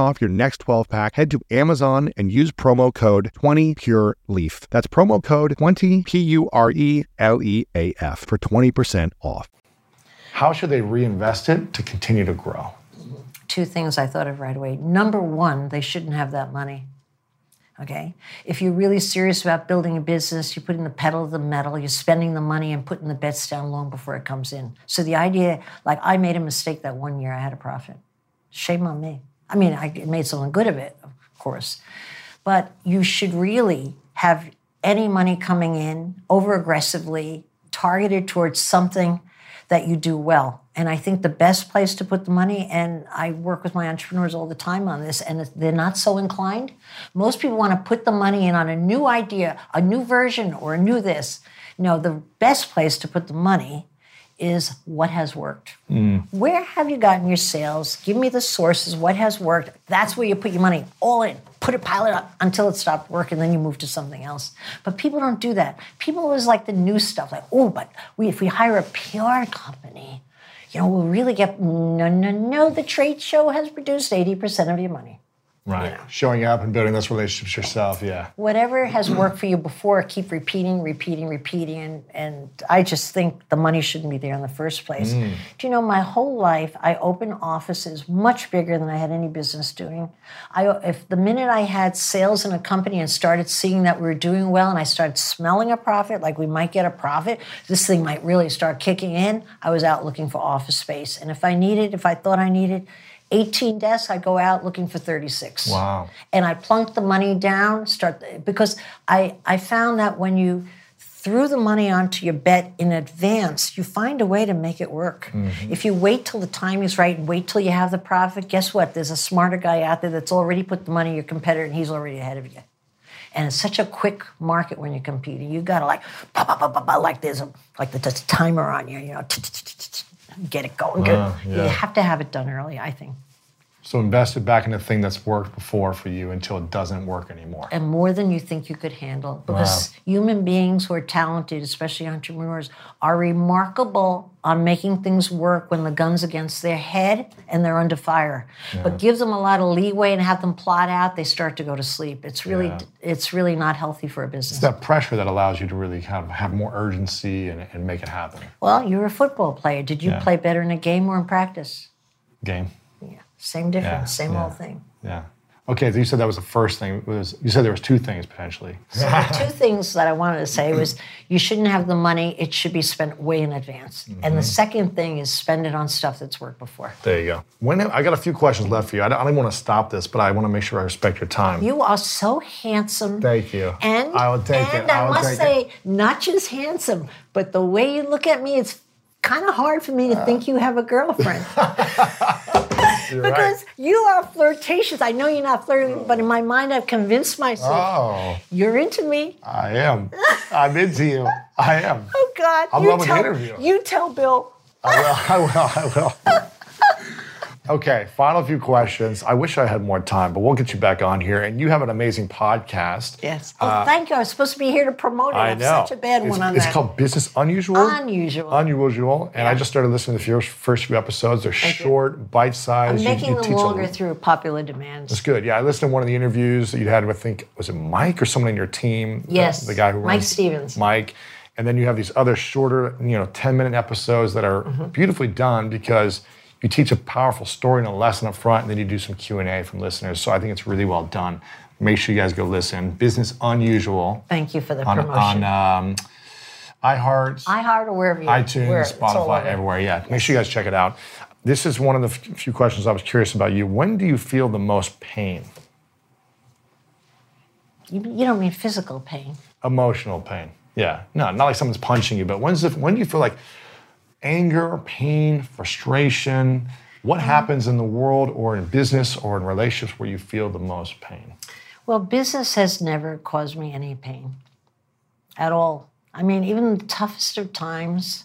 off your next 12 pack, head to Amazon and use promo code 20PureLeaf. That's promo code 20 P U R E L E A F for 20% off. How should they reinvest it to continue to grow? Two things I thought of right away. Number one, they shouldn't have that money. Okay? If you're really serious about building a business, you're putting the pedal to the metal, you're spending the money and putting the bets down long before it comes in. So the idea, like I made a mistake that one year, I had a profit. Shame on me. I mean, I made something good of it, of course. But you should really have any money coming in over aggressively, targeted towards something that you do well. And I think the best place to put the money, and I work with my entrepreneurs all the time on this, and they're not so inclined. Most people want to put the money in on a new idea, a new version, or a new this. No, the best place to put the money is what has worked. Mm. Where have you gotten your sales? Give me the sources. What has worked? That's where you put your money all in. Put it, pile it up until it stopped working, then you move to something else. But people don't do that. People always like the new stuff, like, oh, but we, if we hire a PR company, you know, we'll really get. No, no, no. The trade show has produced 80% of your money. Right. Showing up and building those relationships yourself, yeah. Whatever has worked for you before, keep repeating, repeating, repeating. And, and I just think the money shouldn't be there in the first place. Mm. Do you know, my whole life, I opened offices much bigger than I had any business doing. I, if the minute I had sales in a company and started seeing that we were doing well and I started smelling a profit, like we might get a profit, this thing might really start kicking in, I was out looking for office space. And if I needed, if I thought I needed, 18 desks, I go out looking for 36. Wow. And I plunk the money down, start because I I found that when you threw the money onto your bet in advance, you find a way to make it work. Mm-hmm. If you wait till the time is right and wait till you have the profit, guess what? There's a smarter guy out there that's already put the money in your competitor and he's already ahead of you. And it's such a quick market when you're competing. You gotta like, pop, pop, pop, pop, pop, like there's a like there's a timer on you, you know, get it going. Get- Ah, yeah. You have to have it done early, I think. So invest it back in a thing that's worked before for you until it doesn't work anymore. and more than you think you could handle. Because human beings who are talented, especially entrepreneurs, are remarkable on making things work when the gun's against their head and they're under fire. But give them a lot of leeway and have them plot out, they start to go to sleep. It's really Yeah. it's really not healthy for a business. It's that pressure that allows you to really kind of have more urgency and, and make it happen. well, you're a football player. Did you Yeah. play better in a game or in practice? Game. Yeah. Same difference, same yeah. old thing. Yeah. Okay, so you said that was the first thing. It was you said there was two things potentially. [laughs] So the two things that I wanted to say was you shouldn't have the money, it should be spent way in advance. And the mm-hmm. second thing is spend it on stuff that's worked before. There you go. When I got a few questions left for you. I don't, I don't want to stop this, but I want to make sure I respect your time. You are so handsome. Thank you. And I will take and it. I I, must say, not just handsome, but the way you look at me, it's kind of hard for me to uh. think you have a girlfriend. [laughs] You're because you are flirtatious. I know you're not flirting, but in my mind, I've convinced myself Oh, you're into me. I am. I'm into you. I am. [laughs] Oh God! I'm you loving the tell, interview. You tell Bill. I will. I will. I will. [laughs] Okay, final few questions. I wish I had more time, but we'll get you back on here. And you have an amazing podcast. Yes. Oh, thank you. I was supposed to be here to promote it. Uh, I I'm know. such a bad it's, one on it's that. It's called Business Unusual. Unusual. Unusual. And I just started listening to the first, first few episodes. They're Thank you. short, bite sized. I'm making them longer through popular demands. It's good. Yeah, I listened to one of the interviews that you had with, I think, was it Mike or someone in your team? Yes, The, guy who Mike Stevens. Mike. And then you have these other shorter, you know, 10 minute episodes that are Mm-hmm. beautifully done because you teach a powerful story and a lesson up front, and then you do some Q&A from listeners. So I think it's really well done. Make sure you guys go listen. Business Unusual Thank you for the on, promotion. on um, iHeart, iHeart or wherever you iTunes, where, Spotify, everywhere. Yeah, make sure you guys check it out. This is one of the f- few questions I was curious about you. When do you feel the most pain? You, you don't mean physical pain. Emotional pain. Yeah. No, not like someone's punching you, but when's the, when do you feel like anger, pain, frustration? What mm-hmm. happens in the world or in business or in relationships where you feel the most pain? Well, business has never caused me any pain at all. I mean, even the toughest of times,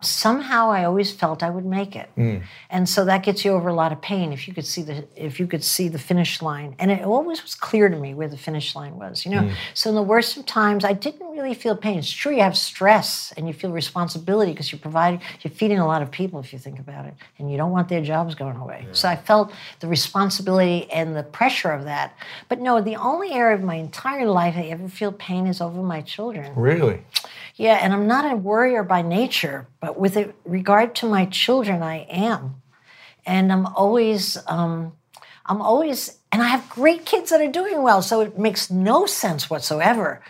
somehow I always felt I would make it. Mm. And so that gets you over a lot of pain if you could see the if you could see the finish line. And it always was clear to me where the finish line was, you know. Mm. So in the worst of times, I didn't really feel pain. It's true you have stress and you feel responsibility because you're providing you're feeding a lot of people if you think about it. And you don't want their jobs going away. So I felt the responsibility and the pressure of that. But no, the only area of my entire life I ever feel pain is over my children. Really? Yeah, and I'm not a worrier by nature, but with regard to my children, I am, and I'm always, um, I'm always, and I have great kids that are doing well, so it makes no sense whatsoever.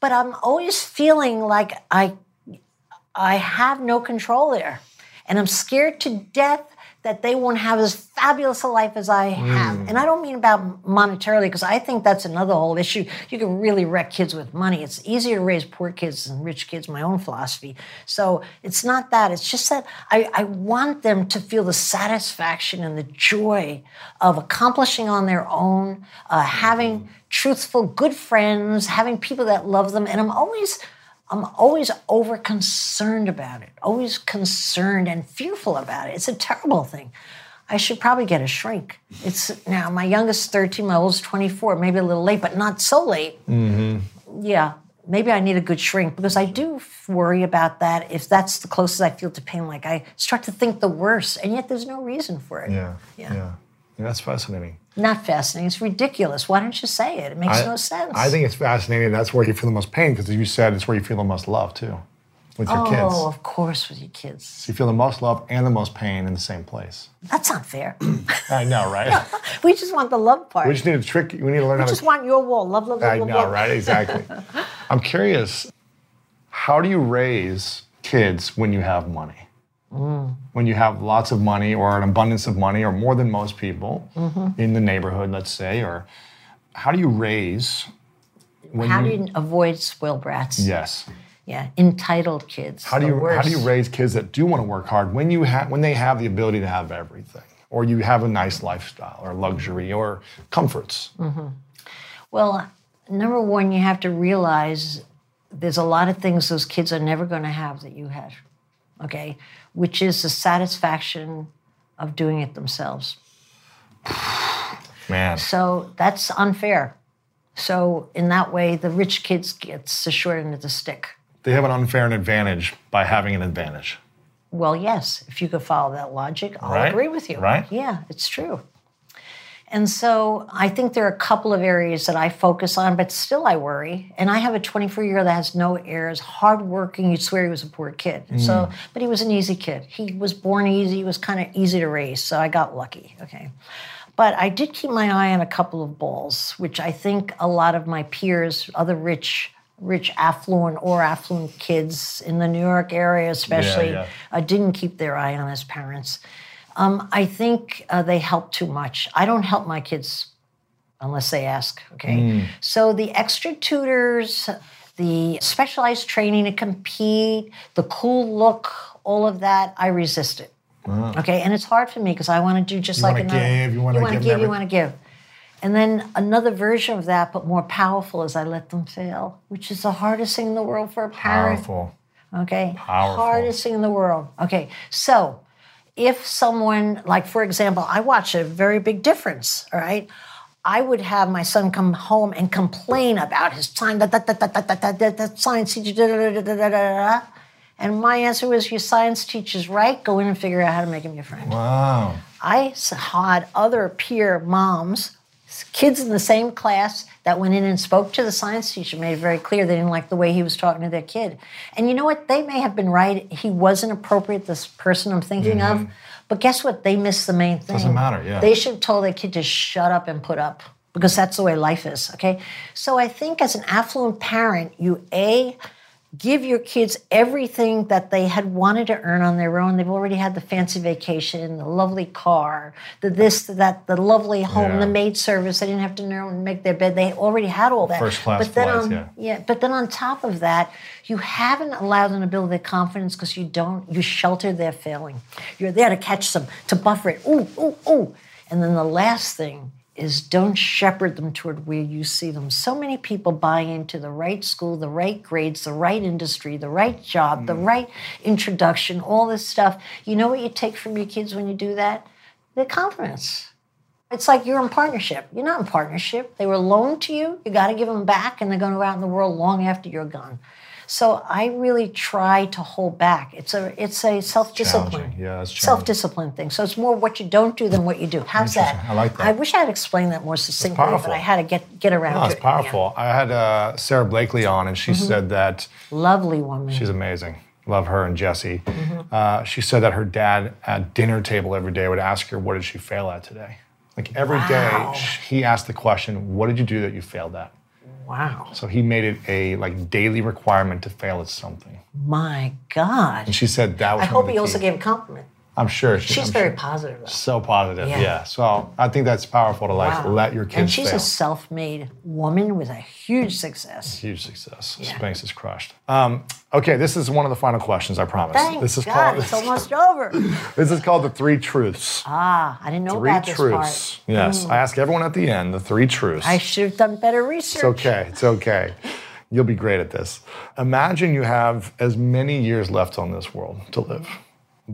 But I'm always feeling like I, I have no control there, and I'm scared to death that they won't have as fabulous a life as I have. And I don't mean about monetarily, because I think that's another whole issue. You can really wreck kids with money. It's easier to raise poor kids than rich kids, my own philosophy. So it's not that. It's just that I, I want them to feel the satisfaction and the joy of accomplishing on their own, uh, having truthful, good friends, having people that love them. And I'm always I'm always over concerned about it, always concerned and fearful about it. It's a terrible thing. I should probably get a shrink. It's now my youngest 13, my oldest 24, maybe a little late, but not so late. Mm-hmm. Yeah, maybe I need a good shrink because I do worry about that. If that's the closest I feel to pain, like I start to think the worst, and yet there's no reason for it. Yeah. Yeah. Yeah. That's fascinating. Not fascinating. It's ridiculous. Why don't you say it? It makes I, no sense. I think it's fascinating. That's where you feel the most pain because, as you said, it's where you feel the most love too, with your kids. Oh, of course, with your kids. So you feel the most love and the most pain in the same place. That's not fair. [clears throat] I know, right? [laughs] we just want the love part. we just need a trick. We need to learn I how to. just want your wall. Love, love, love, I love, know, love. right? Exactly. [laughs] I'm curious. How do you raise kids when you have money? Mm. When you have lots of money or an abundance of money or more than most people Mm-hmm. in the neighborhood, let's say, or how do you raise when How do you, you avoid spoiled brats? Yes. Yeah, entitled kids. How do you how do you raise kids that do want to work hard when you have when they have the ability to have everything? Or you have a nice lifestyle or luxury or comforts. Well, number one, you have to realize there's a lot of things those kids are never going to have that you have. Okay, which is the satisfaction of doing it themselves. Man. So that's unfair. So in that way, the rich kids gets the short end of the stick. They have an unfair advantage by having an advantage. Well, yes, if you could follow that logic, I'll Right? agree with you. Right? Yeah, it's true. And so I think there are a couple of areas that I focus on, but still I worry. And I have a 24 year old that has no airs, hardworking. You'd swear he was a poor kid. So, but he was an easy kid. He was born easy. He was kind of easy to raise. So I got lucky. Okay. But I did keep my eye on a couple of balls, which I think a lot of my peers, other rich, rich affluent or affluent kids in the New York area, especially, yeah. uh, didn't keep their eye on as parents. Um, I think uh, they help too much. I don't help my kids unless they ask. Okay. So the extra tutors, the specialized training to compete, the cool look, all of that, I resist it. Okay. And it's hard for me because I want to do just Uh-huh. You like wanna another. give, you wanna wanna give give, you want to give. And then another version of that, but more powerful, is I let them fail, which is the hardest thing in the world for a parent. Powerful. Okay. Powerful. Hardest thing in the world. Okay. So if someone, like for example, I watch a very big difference, all right? I would have my son come home and complain about his time, science teacher, da, da, da, da, da, da, da. and my answer was, "Your science teacher's right. Go in and figure out how to make him your friend." Wow. I had other peer moms, kids in the same class that went in and spoke to the science teacher, made it very clear they didn't like the way he was talking to their kid. And you know what? They may have been right. He wasn't appropriate, this person I'm thinking of. But guess what? They missed the main thing. Mm-hmm. Doesn't matter, yeah. They should have told their kid to shut up and put up because that's the way life is, okay? So I think as an affluent parent, you A, give your kids everything that they had wanted to earn on their own. They've already had the fancy vacation, the lovely car, the this, the that, the lovely home, Yeah. the maid service. They didn't have to know and make their bed. They already had all that. First class but then flights, on, yeah. yeah, but then on top of that, you haven't allowed them to build their confidence because you don't, you shelter their failing. You're there to catch them, to buffer it. Ooh, ooh, ooh. And then the last thing is don't shepherd them toward where you see them. So many people buy into the right school, the right grades, the right industry, the right job, the mm. right introduction, all this stuff. You know what you take from your kids when you do that? Their confidence. It's like you're in partnership. You're not in partnership. They were loaned to you. You got to give them back, and they're going to go out in the world long after you're gone. So I really try to hold back. It's a it's a self discipline. Yeah, self discipline thing. So it's more what you don't do than what you do. How's that? I like that. I wish I had explained that more succinctly, but. I had to get get around No, it's it. Yeah. Mm-hmm. powerful. I had uh, Sara Blakely on, and she said that Lovely woman. she's amazing. Love her and Jesse. Mm-hmm. Uh, she said that her dad at dinner table every day would ask her, "What did she fail at today?" Like every day, Wow. sh- he asked the question, "What did you do that you failed at?" Wow. So he made it a like daily requirement to fail at something. My God. And she said that was. I hope he also gave a compliment. I'm sure. She, She's I'm very sure. positive. Though. So positive, Yeah. yeah. So I think that's powerful to like Wow. let your kids and she's fail. a self-made woman with a huge success. Huge success. Yeah. Spanx is crushed. Um, okay, this is one of the final questions. I promise. Thank this is God, called. it's [laughs] almost over. This is called the three truths. Ah, I didn't know three about this truths. part. Mm. Yes, I ask everyone at the end the three truths. I should have done better research. It's okay. It's okay. You'll be great at this. Imagine you have as many years left on this world to live,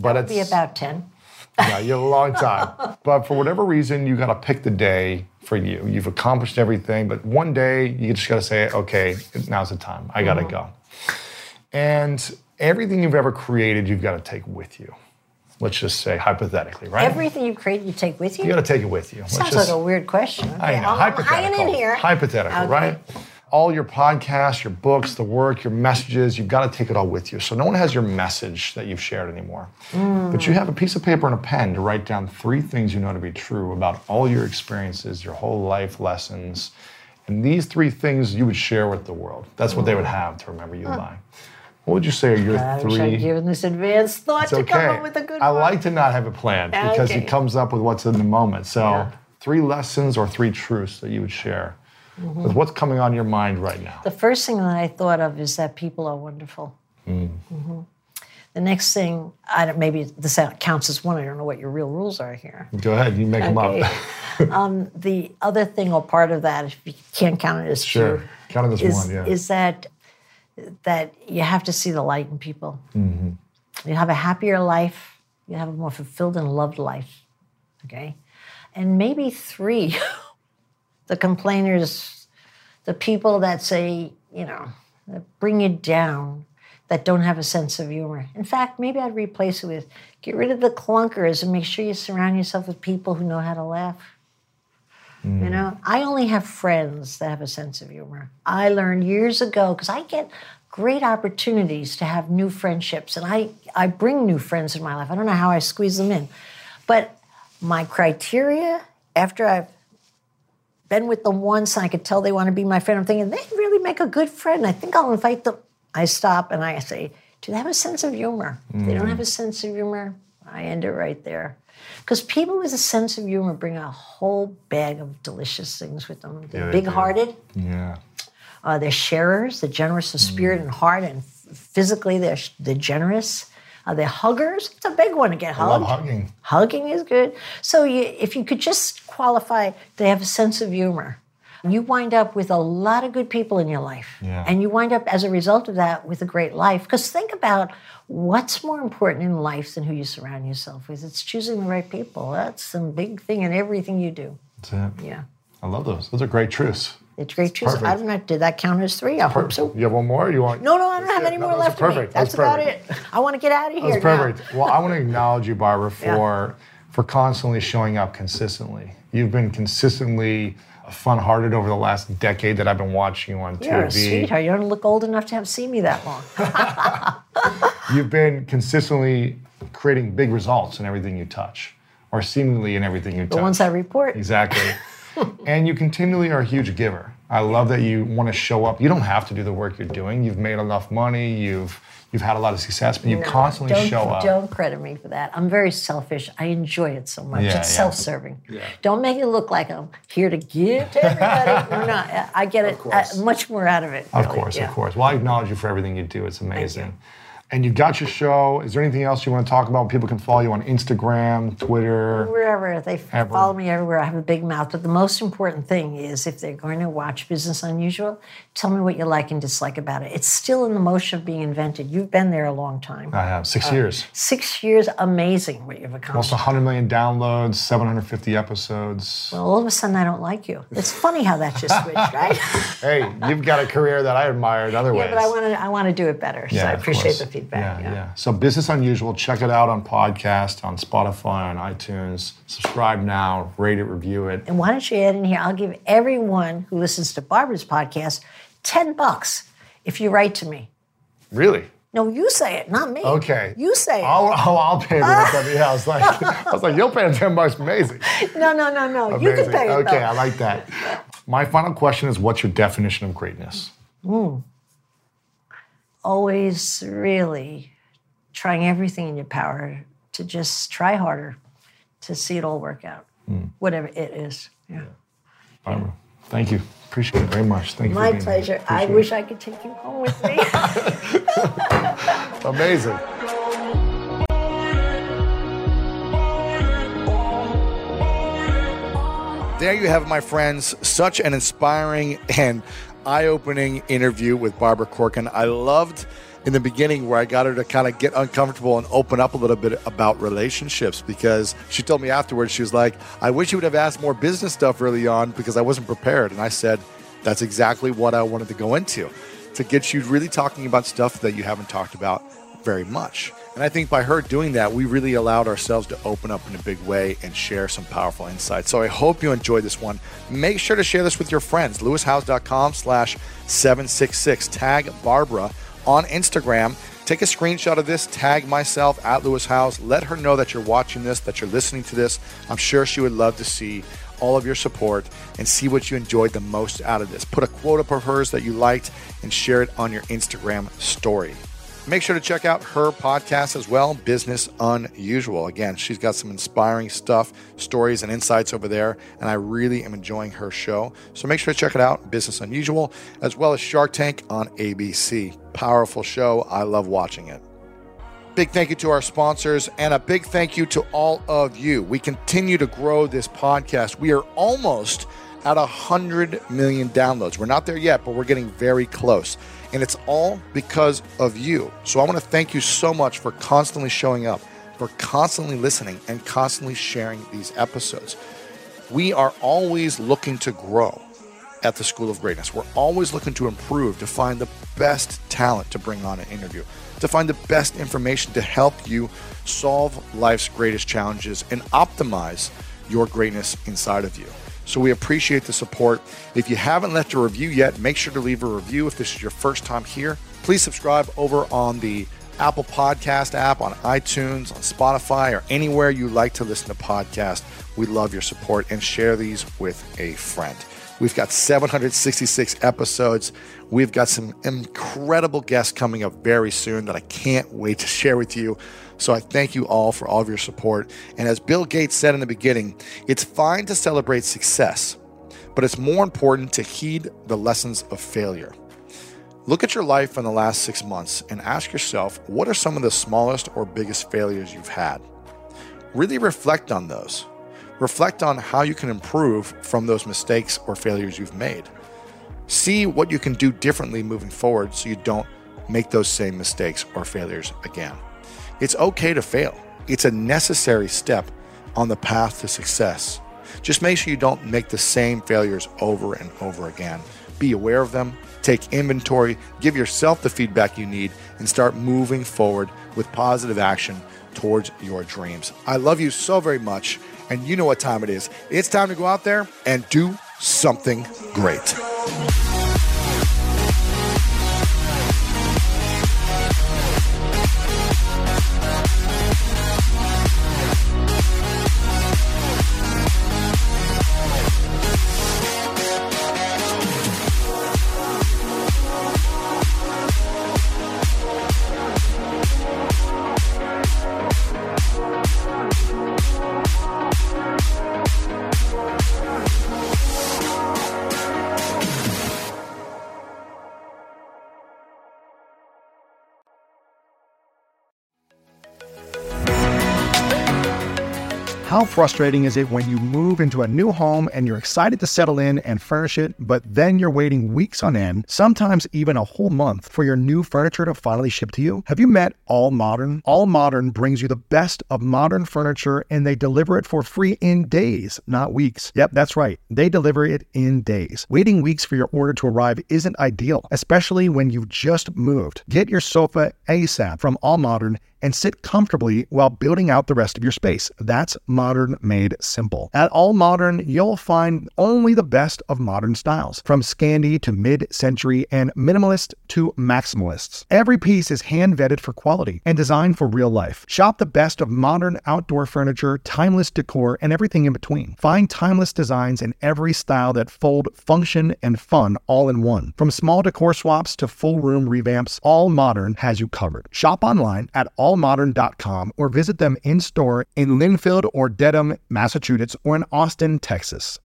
but It'll be it's about 10. yeah, you have a long time. [laughs] but for whatever reason, you got to pick the day for you. You've accomplished everything, but one day you just got to say, okay, now's the time. I got to Mm-hmm. go. And everything you've ever created, you've got to take with you. Let's just say hypothetically, right? Everything you create, you take with you? you got to take it with you. Sounds just- like a weird question. I Okay, know, I'm- I'm hypothetical. hanging in here. Hypothetical, Okay. right? All your podcasts, your books, the work, your messages, you've got to take it all with you. So no one has your message that you've shared anymore. Mm. But you have a piece of paper and a pen to write down three things you know to be true about all your experiences, your whole life lessons. And these three things you would share with the world. That's what they would have to remember you by. What would you say are your I wish three? given this advanced thought It's to come up with a good I one. like to not have a plan because Okay. it comes up with what's in the moment. So, Yeah. three lessons or three truths that you would share Mm-hmm. with what's coming on your mind right now. The first thing that I thought of is that people are wonderful. Mm. Mhm. The next thing, I don't, maybe this counts as one. I don't know what your real rules are here. Go ahead, you make them up. [laughs] um, the other thing or part of that, if you can't count it as Sure. two, Count it as is, one, yeah. is that that you have to see the light in people. Mm-hmm. You have a happier life. You have a more fulfilled and loved life. Okay, and maybe three, [laughs] the complainers, the people that say, you know, that bring you down, that don't have a sense of humor. In fact, maybe I'd replace it with get rid of the clunkers and make sure you surround yourself with people who know how to laugh. You mm. know, I only have friends that have a sense of humor. I learned years ago because I get great opportunities to have new friendships, and I I bring new friends in my life. I don't know how I squeeze them in, but my criteria after I've been with them once and I could tell they want to be my friend, I'm thinking they really make a good friend. I think I'll invite them. I stop and I say, do they have a sense of humor? If they don't have a sense of humor, I end it right there. Because people with a sense of humor bring a whole bag of delicious things with them. They're Yeah, they big hearted, yeah. uh, they're sharers, they're generous of spirit and heart, and f- physically they're, they're generous. Uh, they're huggers. It's a big one to get hugged. I love hugging. Hugging is good. So you, if you could just qualify, they have a sense of humor. you wind up with a lot of good people in your life. Yeah. And you wind up, as a result of that, with a great life. Because think about what's more important in life than who you surround yourself with. It's choosing the right people. That's some big thing in everything you do. That's it. Yeah. I love those. Those are great truths. It's great choosing. perfect. I don't know, did that count as three? I hope so. You have one more? You want? No, no, I don't have any No, more left. perfect. That's, That's about it. I want to get out of here That's perfect. Well, I want to acknowledge you, Barbara, Yeah. for for constantly showing up consistently. You've been consistently fun-hearted over the last decade that I've been watching you on You're a TV. sweetheart. You don't look old enough to have seen me that long. [laughs] You've been consistently creating big results in everything you touch, or seemingly in everything you The touch. ones I report. Exactly. [laughs] and you continually are a huge giver. I love that you want to show up. You don't have to do the work you're doing. You've made enough money. You've you've had a lot of success, but you constantly don't, show up. Don't credit me for that. I'm very selfish. I enjoy it so much. Yeah, it's yeah. self-serving. Don't make it look like I'm here to give to everybody. [laughs] no, no, I get it uh, much more out of it. Of course, Yeah. of course. Well, I acknowledge you for everything you do. It's amazing. And you've got your show. Is there anything else you want to talk about? People can follow you on Instagram, Twitter. Wherever they Ever. follow me everywhere, I have a big mouth. But the most important thing is if they're going to watch Business Unusual, tell me what you like and dislike about it. It's still in the motion of being invented. You've been there a long time. I have Uh, six years. Six years, amazing what you've accomplished. Almost accomplished. 100 million downloads, 750 episodes. Well, all of a sudden, I don't like you. It's funny how that just switched, [laughs] right? hey, you've got a career that I admire in other ways. yeah, but I want to. I want to do it better. so I appreciate the feedback. Yeah, yeah, So Business Unusual, check it out on podcast, on Spotify, on iTunes. Subscribe now, rate it, review it. And why don't you add in here? I'll give everyone who listens to Barbara's podcast ten bucks if you write to me. Really? No, you say it, not me. Okay. You say it. I'll, I'll, I'll pay them something else. Like, [laughs] I was like, you'll pay them 10 bucks. Amazing. No, no, no, no. You can Amazing. pay it. Okay, though. I like that. My final question is what's your definition of greatness? Hmm. Always really trying everything in your power to just try harder to see it all work out, Hmm. whatever it is. Yeah. Barbara, thank you. Appreciate it very much. Thank you. for My pleasure. I wish I could take you home with me. [laughs] [laughs] Amazing. There you have it, my friends. Such an inspiring and eye opening interview with Barbara Corcoran. I loved in the beginning where I got her to kind of get uncomfortable and open up a little bit about relationships because she told me afterwards, she was like, I wish you would have asked more business stuff early on because I wasn't prepared. And I said, that's exactly what I wanted to go into to get you really talking about stuff that you haven't talked about very much. And I think by her doing that, we really allowed ourselves to open up in a big way and share some powerful insights. So I hope you enjoyed this one. Make sure to share this with your friends. lewishowes.com slash 766. Tag Barbara on Instagram. Take a screenshot of this, tag myself at Lewis Howes. Let her know that you're watching this, that you're listening to this. I'm sure she would love to see all of your support and see what you enjoyed the most out of this. Put a quote up of hers that you liked and share it on your Instagram story. Make sure to check out her podcast as well, Business Unusual. Again, she's got some inspiring stuff, stories, and insights over there, and I really am enjoying her show. So make sure to check it out, Business Unusual, as well as Shark Tank on ABC. Powerful show. I love watching it. Big thank you to our sponsors and a big thank you to all of you. We continue to grow this podcast. We are almost at 100 million downloads. We're not there yet, but we're getting very close. And it's all because of you. So I want to thank you so much for constantly showing up, for constantly listening, and constantly sharing these episodes. We are always looking to grow at the School of Greatness. We're always looking to improve, to find the best talent to bring on an interview, to find the best information to help you solve life's greatest challenges and optimize your greatness inside of you. So we appreciate the support. If you haven't left a review yet, make sure to leave a review if this is your first time here. Please subscribe over on the Apple Podcast app, on iTunes, on Spotify, or anywhere you like to listen to podcasts. We love your support and share these with a friend. We've got 766 episodes. We've got some incredible guests coming up very soon that I can't wait to share with you. So I thank you all for all of your support. And as Bill Gates said in the beginning, it's fine to celebrate success, but it's more important to heed the lessons of failure. Look at your life in the last six months and ask yourself what are some of the smallest or biggest failures you've had? Really reflect on those. reflect on how you can improve from those mistakes or failures you've made. See what you can do differently moving forward so you don't make those same mistakes or failures again. It's okay to fail, it's a necessary step on the path to success. Just make sure you don't make the same failures over and over again. Be aware of them, take inventory, give yourself the feedback you need, and start moving forward with positive action towards your dreams. I love you so very much, and you know what time it is. It's time to go out there and do something great. How frustrating is it when you move into a new home and you're excited to settle in and furnish it, but then you're waiting weeks on end, sometimes even a whole month, for your new furniture to finally ship to you? Have you met All Modern? All Modern brings you the best of modern furniture and they deliver it for free in days, not weeks. Yep, that's right. They deliver it in days. Waiting weeks for your order to arrive isn't ideal, especially when you've just moved. Get your sofa ASAP from All Modern and sit comfortably while building out the rest of your space. That's modern made simple. At All Modern, you'll find only the best of modern styles, from Scandi to mid century and minimalist to maximalists. Every piece is hand vetted for quality and designed for real life. Shop the best of modern outdoor furniture, timeless decor, and everything in between. Find timeless designs in every style that fold function and fun all in one. From small decor swaps to full room revamps, All Modern has you covered. Shop online at all allmodern.com or visit them in store in Lynnfield or Dedham, Massachusetts, or in Austin, Texas.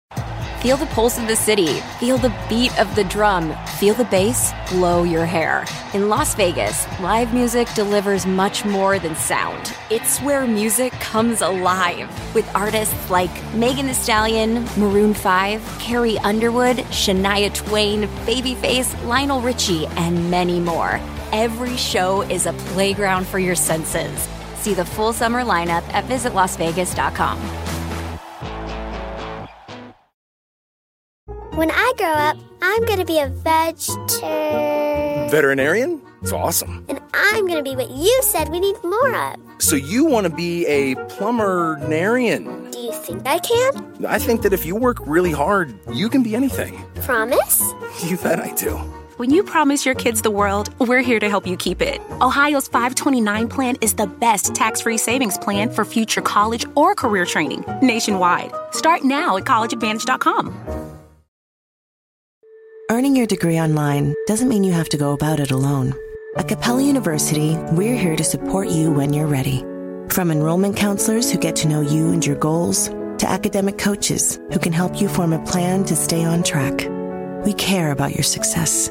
Feel the pulse of the city. Feel the beat of the drum. Feel the bass blow your hair. In Las Vegas, live music delivers much more than sound. It's where music comes alive with artists like Megan Thee Stallion, Maroon 5, Carrie Underwood, Shania Twain, Babyface, Lionel Richie, and many more. Every show is a playground for your senses. See the full summer lineup at visitlasvegas.com. When I grow up, I'm going to be a vegetarian. Veterinarian? It's awesome. And I'm going to be what you said we need more of. So you want to be a plumber-narian? Do you think I can? I think that if you work really hard, you can be anything. Promise? [laughs] You bet I do. When you promise your kids the world, we're here to help you keep it. Ohio's 529 plan is the best tax free savings plan for future college or career training nationwide. Start now at collegeadvantage.com. Earning your degree online doesn't mean you have to go about it alone. At Capella University, we're here to support you when you're ready. From enrollment counselors who get to know you and your goals, to academic coaches who can help you form a plan to stay on track. We care about your success